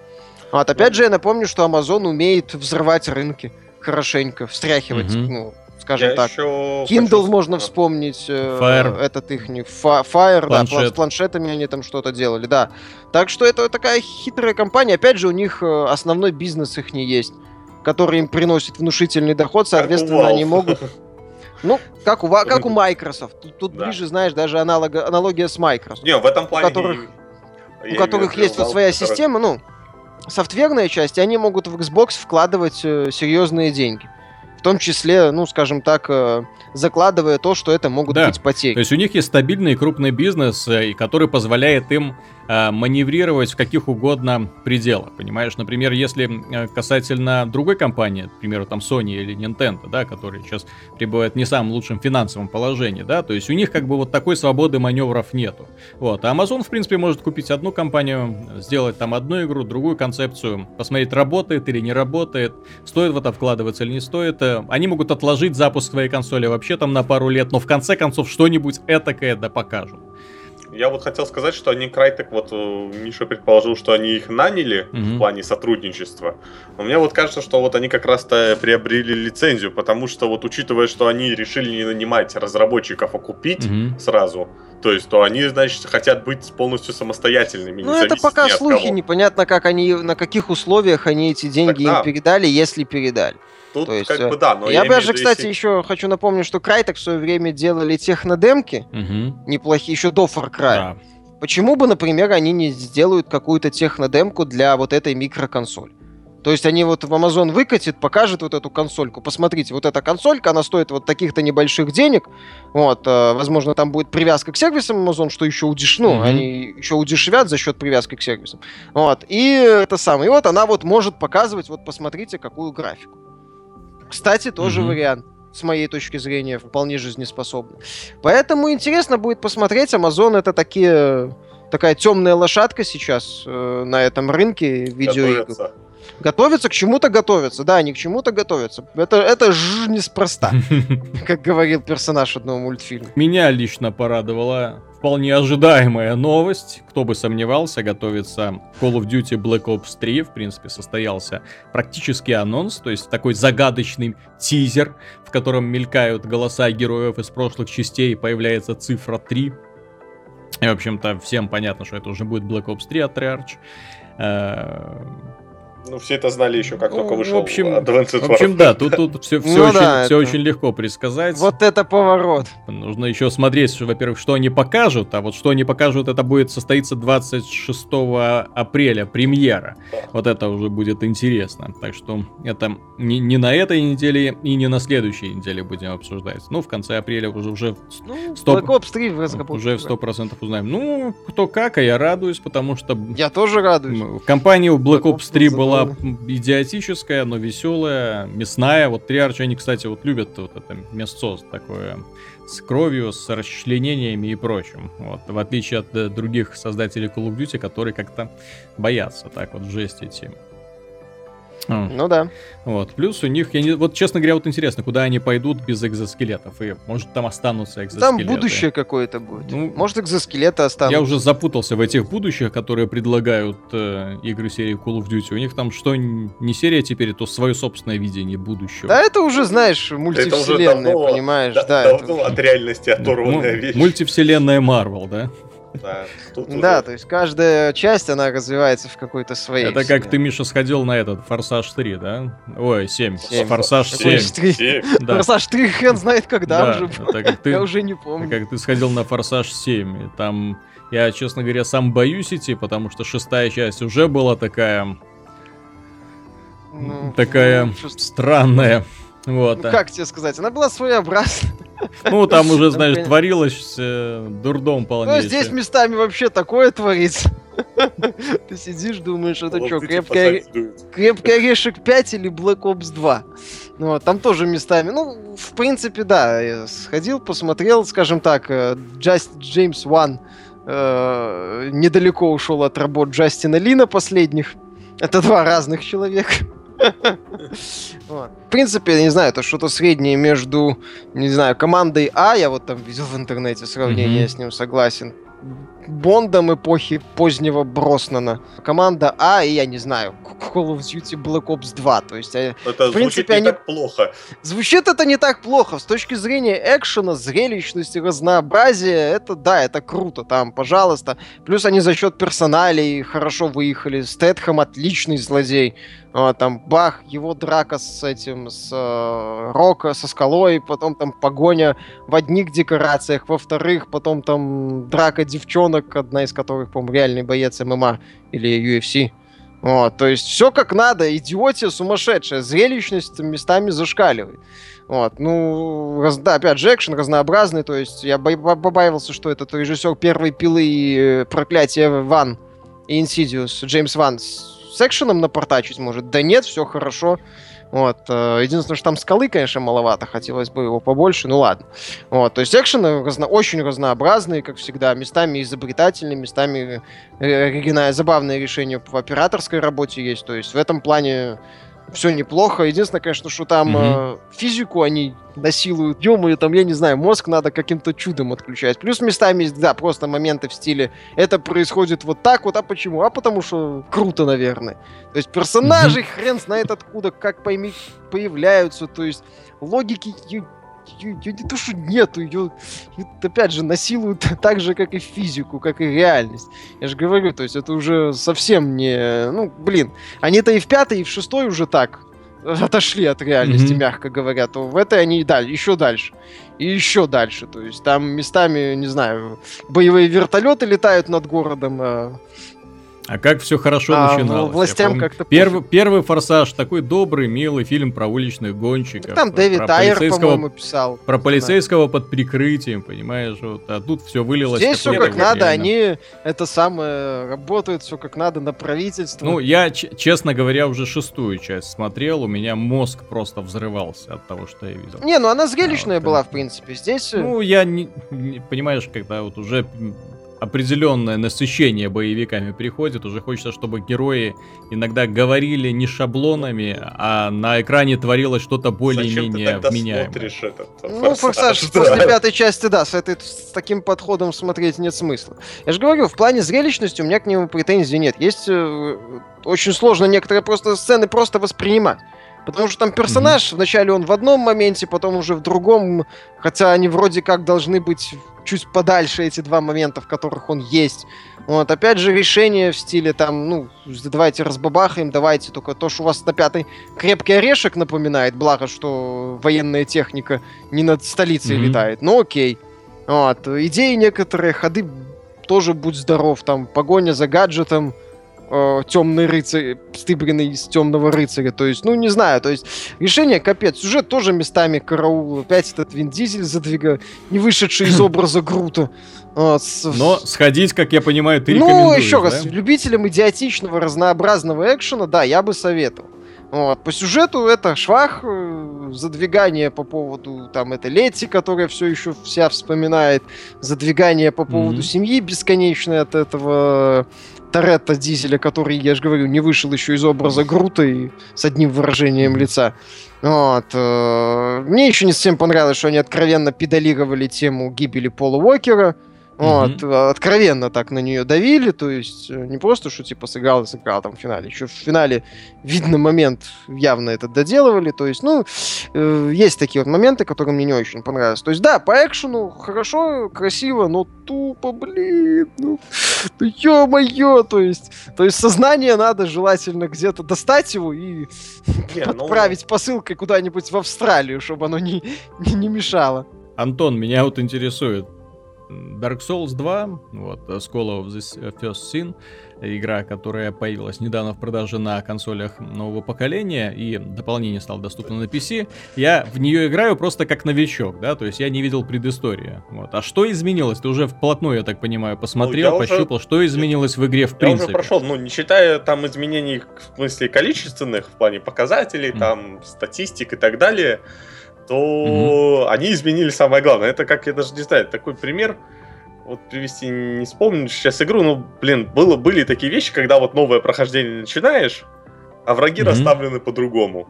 Вот, опять же, я напомню, что Amazon умеет взрывать рынки хорошенько, встряхивать, Мгм. ну, скажем Я так. еще Kindle хочу- можно А, вспомнить, э, Fire. этот их Fire, да, Планшет. пла- с планшетами они там что-то делали, да. Так что это такая хитрая компания. Опять же, у них э, основной бизнес их не есть, который им приносит внушительный доход, соответственно, они могут ну, как у, как у Microsoft. Тут, тут Да. ближе, знаешь, даже аналога, аналогия с Microsoft. Не, в этом плане... которых- не- у которых в виду есть вот своя у которых- система, ну, софтверная часть, и они могут в Xbox вкладывать э, серьезные деньги. В том числе, ну, скажем так, э, закладывая то, что это могут Да. быть потери. То есть у них есть стабильный крупный бизнес, э, и который позволяет им э, маневрировать в каких угодно пределах, понимаешь? Например, если э, касательно другой компании, к примеру, там Sony или Nintendo, да, которые сейчас пребывают в не самом лучшем финансовом положении, да, то есть у них как бы вот такой свободы маневров нету. Вот, а Amazon, в принципе, может купить одну компанию, сделать там одну игру, другую концепцию, посмотреть, работает или не работает, стоит в это вкладываться или не стоит. Э, Они могут отложить запуск твоей консоли вообще там на пару лет, но в конце концов что-нибудь этакое да покажут. Я вот хотел сказать, что они Крайтек, вот э, Миша предположил, что они их наняли Мгм. в плане сотрудничества. Но мне вот кажется, что вот они как раз-то приобрели лицензию, потому что вот учитывая, что они решили не нанимать разработчиков, а купить Мгм. сразу, то есть, то они, значит, хотят быть полностью самостоятельными. Ну, это пока слухи, кого. непонятно, как они, на каких условиях они эти деньги Так да. им передали, если передали. Тут то есть, как э, бы да, но я я даже, кстати, если- еще хочу напомнить, что Крайтек в свое время делали технодемки, Мгм. неплохие, еще до Far Cry. Да. Почему бы, например, они не сделают какую-то технодемку для вот этой микроконсоли? То есть они вот в Amazon выкатит, покажет вот эту консольку. Посмотрите, вот эта консолька, она стоит вот таких-то небольших денег. Вот, э, возможно, там будет привязка к сервисам Amazon, что еще удеш... ну, Мгм. они еще удешевят за счет привязки к сервисам. Вот, и это самое. И вот она вот может показывать, вот посмотрите, какую графику. Кстати, тоже Мгм. вариант с моей точки зрения, вполне жизнеспособный. Поэтому интересно будет посмотреть. Amazon это такие такая темная лошадка сейчас э, на этом рынке видеоигр. готовятся. Готовятся к чему-то готовятся, да, они к чему-то готовятся. Это, это ж неспроста, как говорил персонаж одного мультфильма. Меня лично порадовала вполне ожидаемая новость. Кто бы сомневался, готовится Call of Duty Black Ops 3. В принципе, состоялся практически анонс, то есть такой загадочный тизер, в котором мелькают голоса героев из прошлых частей, появляется цифра 3. И, в общем-то, всем понятно, что это уже будет Black Ops 3 от Treyarch. Ну, все это знали еще, как Ну, только в вышел общем- Advanced В общем, Warfare. да, тут, тут все, Ну очень, да, всё это- очень легко предсказать. Вот это поворот. Нужно еще смотреть, во-первых, что они покажут, а вот что они покажут, это будет состоится 26 апреля, премьера. Да. Вот это уже будет интересно. Так что это не, не на этой неделе и не на следующей неделе будем обсуждать. Ну, в конце апреля уже, уже, Ну. Black Ops 3 в уже в 100% узнаем. Ну, кто как, а я радуюсь, потому что Я тоже радуюсь. Компания у Black Black Ops Ops 3 был была идиотическая, но веселая, мясная. Вот Триарч, они, кстати, вот любят вот это мясцо такое с кровью, с расчленениями и прочим. Вот, в отличие от э, других создателей Call of Duty, которые как-то боятся так вот в жесть идти. М. Ну да. Вот. Плюс у них, я не, вот честно говоря, вот интересно, куда они пойдут без экзоскелетов. И может там останутся Там экзоскелеты. будущее какое-то будет. Ну, Может, экзоскелеты останутся. Я уже запутался в этих будущих, которые предлагают э, игры серии Call of Duty. У них там что не серия теперь, то свое собственное видение будущего. Да, это уже, знаешь, мультивселенная, давно- понимаешь, Да, да. это давно уже- от реальности оторванная Му- вещь. Мультивселенная Марвел, да? Да, тут Да, уже- то есть каждая часть, она развивается в какой-то своей. Это как ты. Миша, сходил на этот Форсаж 3, да? Ой, 7. Семь. Форсаж Какой 7. ж три? Семь. Да. Форсаж 3 хрен знает когда Да, уже. был. ты, Я уже не помню. как ты сходил на Форсаж 7. и там, я, честно говоря, сам боюсь идти, потому что шестая часть уже была такая, Ну, такая ну, странная. Вот. ну, как тебе сказать, она была своеобразна. Ну, там уже, Ну, знаешь, понятно. творилось э, дурдом Ну, полнейший. здесь местами вообще такое творится. Ты сидишь, думаешь, это что, крепкий, крепкий орешек 5 или Black Ops 2? Ну, вот, там тоже местами. Ну, в принципе, да, я сходил, посмотрел, скажем так, э, Just James One э, недалеко ушел от работ Джастина Лина последних. Это два разных человека. В принципе, я не знаю, это что-то среднее между, не знаю, командой А, я вот там видел в интернете сравнение, Мгм. с ним согласен, Бондом эпохи позднего Броснана. Команда А и, я не знаю, Call of Duty Black Ops 2. То есть э, Это В звучит принципе, не они- так плохо. Звучит это не так плохо. С точки зрения экшена, зрелищности, разнообразия, это да, это круто. Там, пожалуйста. Плюс они за счет персоналей хорошо выехали. Стэтхэм отличный злодей. А, там бах, его драка с этим, с э, Рока, со скалой, потом там погоня в одних декорациях, во-вторых, потом там драка девчонок, одна из которых, по-моему, реальный боец ММА или UFC. Вот, то есть все как надо, идиотия сумасшедшая, зрелищность местами зашкаливает. Вот, ну, раз, да, опять же, экшен разнообразный, то есть я побаивался, что этот режиссер первой пилы и э, проклятия Ван и Инсидиус, Джеймс Ван, с экшеном напортачить может. Да нет, все хорошо. Вот. Э, единственное, что там скалы, конечно, маловато, хотелось бы его побольше, ну ладно. Вот. То есть экшены разно... очень разнообразные, как всегда, местами изобретательные, местами э, оригинальные, забавные решения по операторской работе есть. То есть в этом плане все неплохо. Единственное, конечно, что там mm-hmm. э, физику они насилуют. ё там, я не знаю, мозг надо каким-то чудом отключать. Плюс местами есть, да, просто моменты в стиле это происходит вот так вот, а почему? А потому что круто, наверное. То есть персонажи mm-hmm. хрен знает откуда, как пойми, появляются, то есть логики ее, ее не то, что нету, ее, ее, опять же, насилуют так же, как и физику, как и реальность. Я же говорю, то есть это уже совсем не... Ну, блин, они-то и в пятой, и в шестой уже так отошли от реальности, mm-hmm. мягко говоря, то в этой они да, еще дальше. И еще дальше. То есть там местами, не знаю, боевые вертолеты летают над городом, а а как все хорошо а, начиналось. Властям как-то первый, первый форсаж, такой добрый, милый фильм про уличных гонщиков. Там Дэвид Тайер, по-моему, писал. Про полицейского под прикрытием, понимаешь, вот, а тут все вылилось. Здесь все как надо, они это самое работают, все как надо на правительство. Ну, я, честно говоря, уже шестую часть смотрел, у меня мозг просто взрывался от того, что я видел. Не, ну она зрелищная а, вот, была, в принципе, здесь... Э, ну, я не, не понимаешь, когда вот уже определенное насыщение боевиками приходит, уже хочется, чтобы герои иногда говорили не шаблонами, а на экране творилось что-то более-менее вменяемое. этот Ну, форсаж да. после пятой части, да, с, этой, с таким подходом смотреть нет смысла. Я же говорю, в плане зрелищности у меня к нему претензий нет. Есть э, очень сложно некоторые просто сцены просто воспринимать. Потому что там персонаж, mm-hmm. вначале он в одном моменте, потом уже в другом, хотя они вроде как должны быть чуть подальше эти два момента, в которых он есть. Вот, опять же, решение в стиле там, ну, давайте разбабахаем, давайте только то, что у вас на пятой крепкий орешек напоминает, благо, что военная техника не над столицей mm-hmm. летает, ну окей. Вот, идеи некоторые, ходы тоже будь здоров, там, погоня за гаджетом, э, темный рыцарь, стыбренный из темного рыцаря. То есть, ну, не знаю, то есть решение капец. Сюжет тоже местами караул. Опять этот Вин Дизель задвига, не вышедший из образа Грута. Вот, Но сходить, как я понимаю, ты Ну, еще да? раз, любителям идиотичного, разнообразного экшена, да, я бы советовал. Вот. По сюжету это швах, э, задвигание по поводу там это Лети, которая все еще вся вспоминает, задвигание по поводу mm-hmm. семьи бесконечное от этого Торетто Дизеля, который, я же говорю, не вышел еще из образа Грута и с одним выражением лица. Вот. Э, мне еще не совсем понравилось, что они откровенно педалировали тему гибели Пола Уокера. Вот, mm-hmm. откровенно так на нее давили, то есть э, не просто, что типа сыграл и сыграл там в финале. Еще в финале видно момент явно это доделывали, то есть, ну, э, есть такие вот моменты, которые мне не очень понравились. То есть, да, по экшену хорошо, красиво, но тупо, блин, ну, ну ё-моё, то есть, то есть сознание надо желательно где-то достать его и не, отправить ну... посылкой куда-нибудь в Австралию, чтобы оно не, не, не мешало. Антон, меня вот интересует, Dark Souls 2, вот, School of the First Sin, игра, которая появилась недавно в продаже на консолях нового поколения, и дополнение стало доступно на PC, я в нее играю просто как новичок, да, то есть я не видел предыстории. Вот. А что изменилось? Ты уже вплотную, я так понимаю, посмотрел, ну, пощупал, уже... что изменилось в игре в я принципе? Я уже прошел, ну, не считая там изменений в смысле количественных, в плане показателей, mm. там, статистик и так далее, то mm-hmm. они изменили самое главное. Это как, я даже не знаю, такой пример, вот привести не вспомню сейчас игру, ну, блин, было, были такие вещи, когда вот новое прохождение начинаешь, а враги mm-hmm. расставлены по-другому.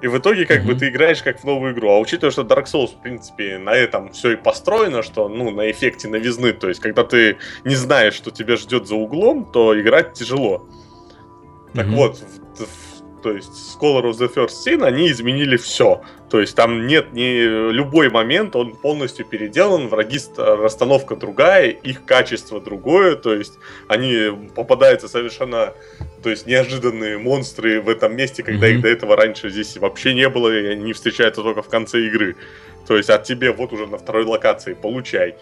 И в итоге, как mm-hmm. бы, ты играешь как в новую игру. А учитывая, что Dark Souls, в принципе, на этом все и построено, что, ну, на эффекте новизны, то есть, когда ты не знаешь, что тебя ждет за углом, то играть тяжело. Mm-hmm. Так вот, в, в то есть Scholar of the First Sin, они изменили все. То есть там нет ни любой момент, он полностью переделан, враги расстановка другая, их качество другое, то есть они попадаются совершенно, то есть неожиданные монстры в этом месте, когда mm-hmm. их до этого раньше здесь вообще не было, и они встречаются только в конце игры. То есть от тебе вот уже на второй локации получай.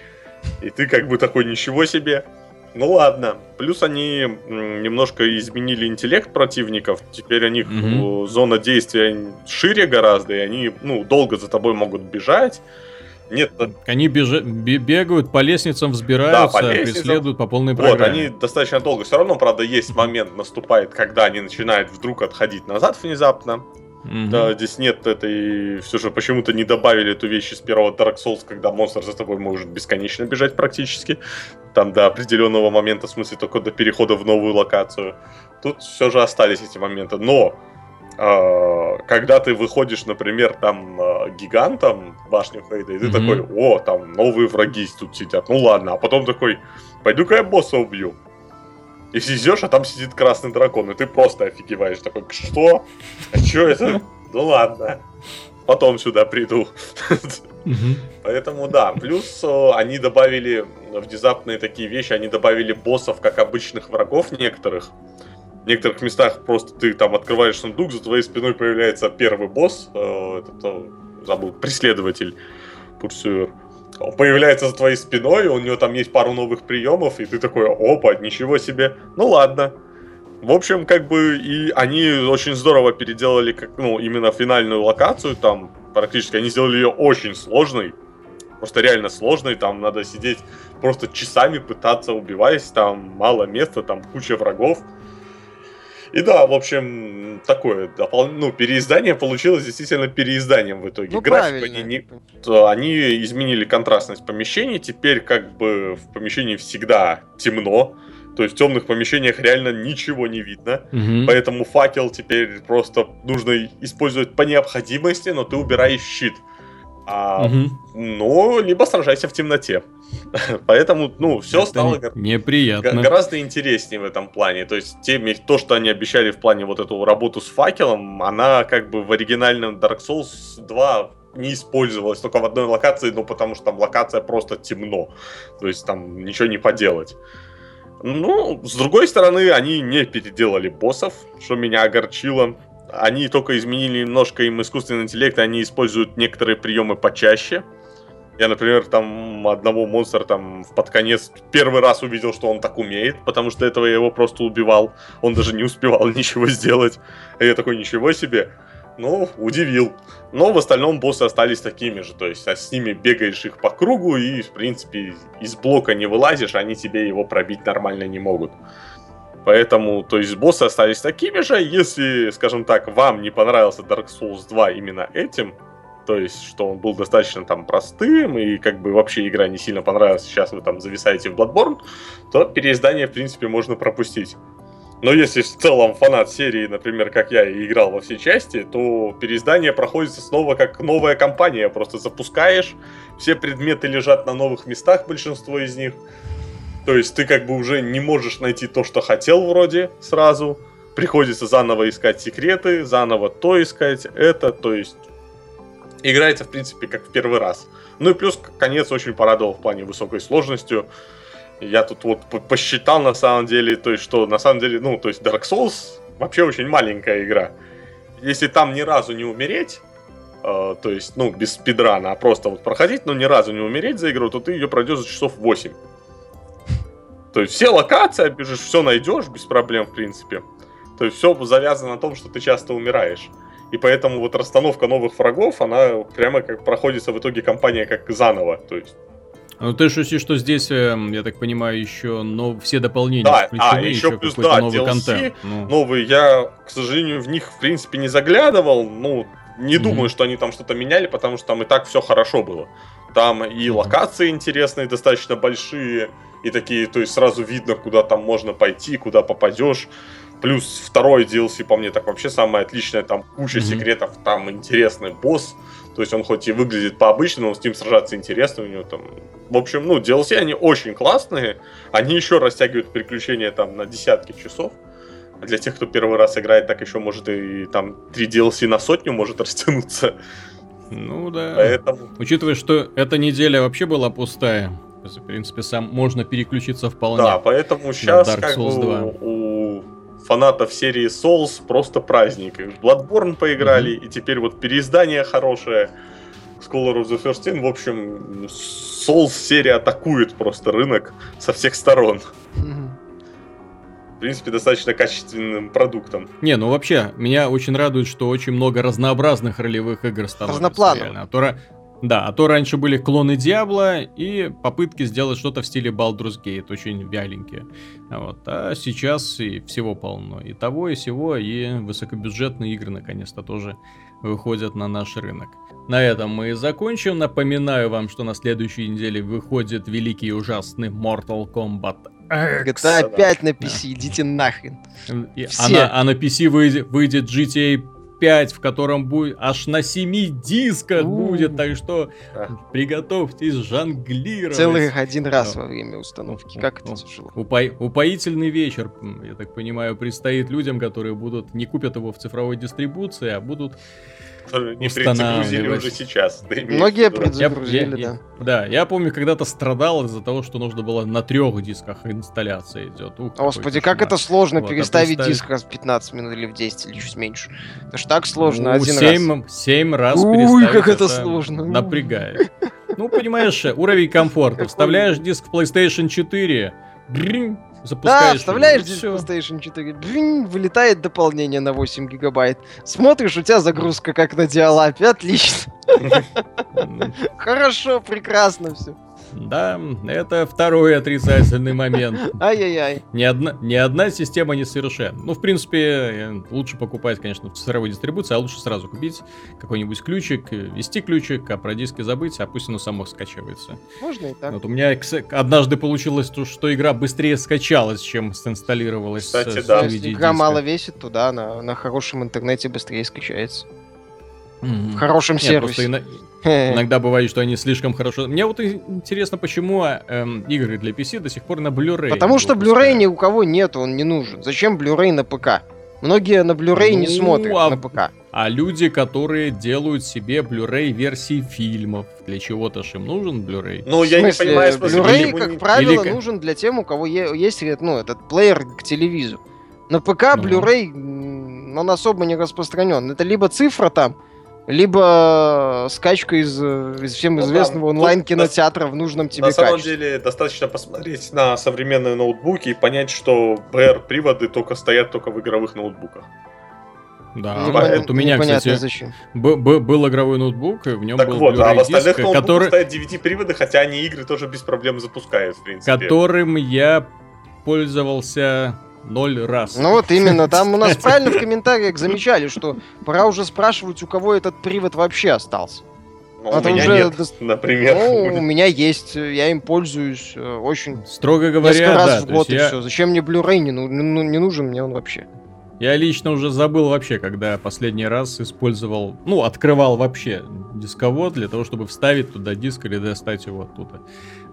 И ты как бы такой, ничего себе, Ну ладно. Плюс они немножко изменили интеллект противников. Теперь у них э, зона действия шире гораздо, и они ну, долго за тобой могут бежать. Нет, э, Они бежа- бе- бегают, по лестницам взбираются, по лестницам. преследуют по полной вот, программе. они достаточно долго. Все равно, правда, есть момент наступает, когда они начинают вдруг отходить назад внезапно. Мгм. Да, здесь нет этой... Все же почему-то не добавили эту вещь из первого Dark Souls, когда монстр за тобой может бесконечно бежать практически. Там до определенного момента, в смысле, только до перехода в новую локацию. Тут все же остались эти моменты. Но э, когда ты выходишь, например, там э, гигантом башню Хейда, и ты Мгм. такой, о, там новые враги тут сидят. Ну ладно, а потом такой, пойду-ка я босса убью. И сидишь, а там сидит красный дракон, и ты просто офигеваешь. Такой, что? А что это? Ну ладно. Потом сюда приду. Поэтому да. Плюс э, они добавили внезапные такие вещи, они добавили боссов как обычных врагов некоторых. В некоторых местах просто ты там открываешь сундук, за твоей спиной появляется первый босс, э, этот, э, забыл, преследователь, пурсуер. Он появляется за твоей спиной, у него там есть пару новых приемов, и ты такой, опа, ничего себе. Ну ладно. В общем, как бы и они очень здорово переделали, как, ну, именно финальную локацию, там практически они сделали ее очень сложной. Просто реально сложной, там надо сидеть просто часами пытаться убиваясь, там мало места, там куча врагов. И да, в общем, такое, ну, переиздание получилось действительно переизданием в итоге. Ну, Графику правильно. они не- то они изменили контрастность помещений. Теперь как бы в помещении всегда темно. То есть в темных помещениях реально ничего не видно. Мгм. Поэтому факел теперь просто нужно использовать по необходимости, но ты убираешь щит. А, Мгм. Ну, либо сражайся в темноте. Поэтому, ну, все Это стало неприятно. гораздо интереснее в этом плане. То есть, теми, то, что они обещали в плане вот эту работу с факелом, она как бы в оригинальном Dark Souls 2 не использовалась только в одной локации, ну, потому что там локация просто темно. То есть, там ничего не поделать. Ну, с другой стороны, они не переделали боссов, что меня огорчило. Они только изменили немножко им искусственный интеллект, и они используют некоторые приемы почаще. Я, например, там одного монстра там в под конец первый раз увидел, что он так умеет, потому что этого я его просто убивал. Он даже не успевал ничего сделать. А я такой, ничего себе. Ну, удивил. Но в остальном боссы остались такими же. То есть а с ними бегаешь их по кругу и, в принципе, из блока не вылазишь, они тебе его пробить нормально не могут. Поэтому, то есть, боссы остались такими же. Если, скажем так, вам не понравился Dark Souls 2 именно этим, то есть, что он был достаточно там простым, и как бы вообще игра не сильно понравилась, сейчас вы там зависаете в Bloodborne, то переиздание, в принципе, можно пропустить. Но если в целом фанат серии, например, как я, и играл во все части, то переиздание проходится снова как новая кампания. Просто запускаешь, все предметы лежат на новых местах, большинство из них. То есть ты как бы уже не можешь найти то, что хотел вроде сразу. Приходится заново искать секреты, заново то искать, это, то есть играется, в принципе, как в первый раз. Ну и плюс конец очень порадовал в плане высокой сложностью. Я тут вот по- посчитал на самом деле, то есть что на самом деле, ну, то есть Dark Souls вообще очень маленькая игра. Если там ни разу не умереть, э, то есть, ну, без спидрана, а просто вот проходить, но ни разу не умереть за игру, то ты ее пройдешь за часов 8. То есть все локации бежишь, все найдешь без проблем, в принципе. То есть все завязано на том, что ты часто умираешь. И поэтому вот расстановка новых врагов, она прямо как проходится в итоге кампания как заново. То есть Ну ты шутишь, что здесь, эм, я так понимаю, еще но все дополнения Да, включены, а, еще еще плюс, да, новый DLC, контент. Ну, новые, я, к сожалению, в них, в принципе, не заглядывал. Ну, не Мгм. думаю, что они там что-то меняли, потому что там и так все хорошо было. Там и Мгм. локации интересные, достаточно большие, и такие, то есть сразу видно, куда там можно пойти, куда попадешь. Плюс второй DLC, по мне, так вообще самое отличное, там куча Мгм. секретов, там интересный босс. То есть он хоть и выглядит по-обычному, но с ним сражаться интересно у него там. В общем, ну, DLC они очень классные. Они еще растягивают приключения там на десятки часов. А для тех, кто первый раз играет, так еще может и там 3 DLC на сотню может растянуться. ну да. Поэтому Учитывая, что эта неделя вообще была пустая, в принципе, сам можно переключиться вполне. Да, поэтому сейчас Dark как Souls бы 2. у фанатов серии Souls просто праздник. Bloodborne поиграли, и теперь вот переиздание хорошее. Scholar of the First Sin. В общем, Souls серия атакует просто рынок со всех сторон. В принципе, достаточно качественным продуктом. Не, ну вообще, меня очень радует, что очень много разнообразных ролевых игр становится. Разноплановых. А то Да, а то раньше были клоны Диабло и попытки сделать что-то в стиле Baldur's Gate, очень вяленькие. Вот. А сейчас и всего полно. И того, и сего, и высокобюджетные игры наконец-то тоже выходят на наш рынок. На этом мы и закончим. Напоминаю вам, что на следующей неделе выходит великий и ужасный Mortal Kombat. GTA 5 на PC, идите нахрен. И- А на, а на PC выйдет, выйдет GTA 5, в котором будет аж на 7 дисках будет, так что Да. приготовьтесь жонглировать. Целых один раз Да. во время установки. Как это Ну, тяжело. Упои- упоительный вечер, я так понимаю, предстоит людям, которые будут не купят его в цифровой дистрибуции, а будут Которые Не предзагрузили уже сейчас. Многие я- да. Да, я помню, когда-то страдал из-за того, что нужно было на трех дисках инсталляция идет. Ух, Господи, как это сложно Вот, а переставить диск раз в 15 минут или в 10 или чуть меньше. Это ж так сложно, Ну, один семь, раз. семь раз Ой, переставить как это сложно. Напрягает. Ну, понимаешь, уровень комфорта. Вставляешь диск в PlayStation 4, бринь, Да, запускаешь. вставляешь всё. PlayStation 4, бвинь, вылетает дополнение на 8 гигабайт. Смотришь, у тебя загрузка как на диалапе, отлично. Хорошо, прекрасно все. Да, это второй отрицательный момент. Ай-яй-яй. Ни одна, ни одна система не совершенна. Ну, в принципе, э, лучше покупать, конечно, в цифровой дистрибуции, а лучше сразу купить какой-нибудь ключик, э, ввести ключик, а про диски забыть, а пусть оно само скачивается. Можно и так. Вот у меня однажды получилось, то, что игра быстрее скачалась, чем инсталлировалась. Кстати, да. Игра диска. мало весит, то да, на, на хорошем интернете быстрее скачается. Мгм. В хорошем Нет, сервисе. ино- иногда бывает, что они слишком хорошо. Мне вот интересно, почему эм, игры для PC до сих пор на Blu-ray. Потому не что. Blu-ray ни у кого нет, он не нужен. Зачем Blu-ray на ПК? Многие на Blu-ray не Ну, смотрят а- на ПК. А люди, которые делают себе Blu-ray версии фильмов, для чего-то ж им нужен Blu-ray. Ну, я не понимаю, смысл, Blu-ray, как не- правило, или ка- нужен для тем, у кого е- есть ну, этот плеер к телевизору. На ПК Ну. Blu-ray, он особо не распространен. Это либо цифра там, либо скачка из, э, из всем Ну да, известного тут онлайн-кинотеатра в нужном тебе На самом качестве. деле, достаточно посмотреть на современные ноутбуки и понять, что BR-приводы только стоят только в игровых ноутбуках. Да, Ну, понятно, вот у меня, кстати, зачем. б- б- был игровой ноутбук, и в нем Так был вот, а в остальных диск, ноутбуках который, стоят DVD-приводы, хотя они игры тоже без проблем запускают, в принципе. которым я пользовался ноль раз. Ну вот именно, там у нас правильно в комментариях замечали, что пора уже спрашивать, у кого этот привод вообще остался. Ну, А у меня уже нет, например. Ну, у меня есть, я им пользуюсь э, очень Строго несколько говоря, раз да, в год и я, все. Зачем мне Blu-ray не, ну- ну- не нужен мне он вообще? я лично уже забыл вообще, когда последний раз использовал, ну, открывал вообще дисковод для того, чтобы вставить туда диск или достать его оттуда.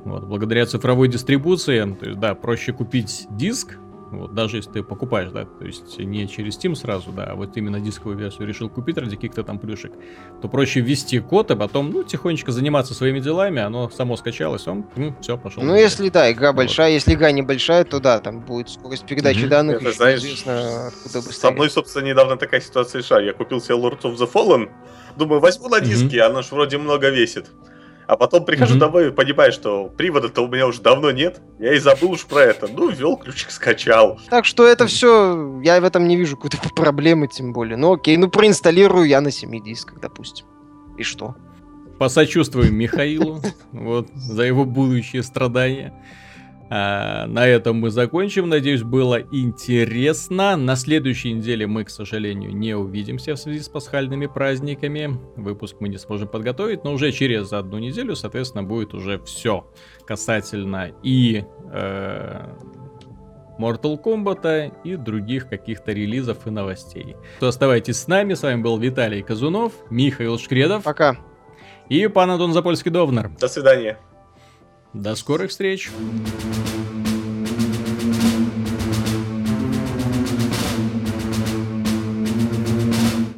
Вот, благодаря цифровой дистрибуции, то есть, да, проще купить диск, вот, даже если ты покупаешь, да, то есть не через Steam сразу, да, а вот именно дисковую версию решил купить ради каких-то там плюшек, то проще ввести код, а потом, ну, тихонечко заниматься своими делами, оно само скачалось, он, все, пошел. Ну, если да, игра большая, если игра небольшая, то да, там будет скорость передачи Мгм. данных, Это, еще знаешь, откуда Со быстрее. мной, собственно, недавно такая ситуация решаю. Я купил себе Lords of the Fallen, думаю, возьму на диске, оно ж вроде много весит. А потом прихожу Мгм. домой и понимаю, что привода-то у меня уже давно нет. Я и забыл уж про это. Ну, ввел ключик, скачал. Так что это все, я в этом не вижу какой-то проблемы, тем более. Ну окей, ну проинсталлирую я на 7 дисках, допустим. И что? Посочувствуем Михаилу вот, за его будущие страдания. А, на этом мы закончим. Надеюсь, было интересно. На следующей неделе мы, к сожалению, не увидимся в связи с пасхальными праздниками. Выпуск мы не сможем подготовить, но уже через одну неделю, соответственно, будет уже все касательно и э, Mortal Kombat и других каких-то релизов и новостей. То оставайтесь с нами. С вами был Виталий Казунов, Михаил Шкредов Пока. и пан Антон Запольский-Довнер. До свидания. До скорых встреч!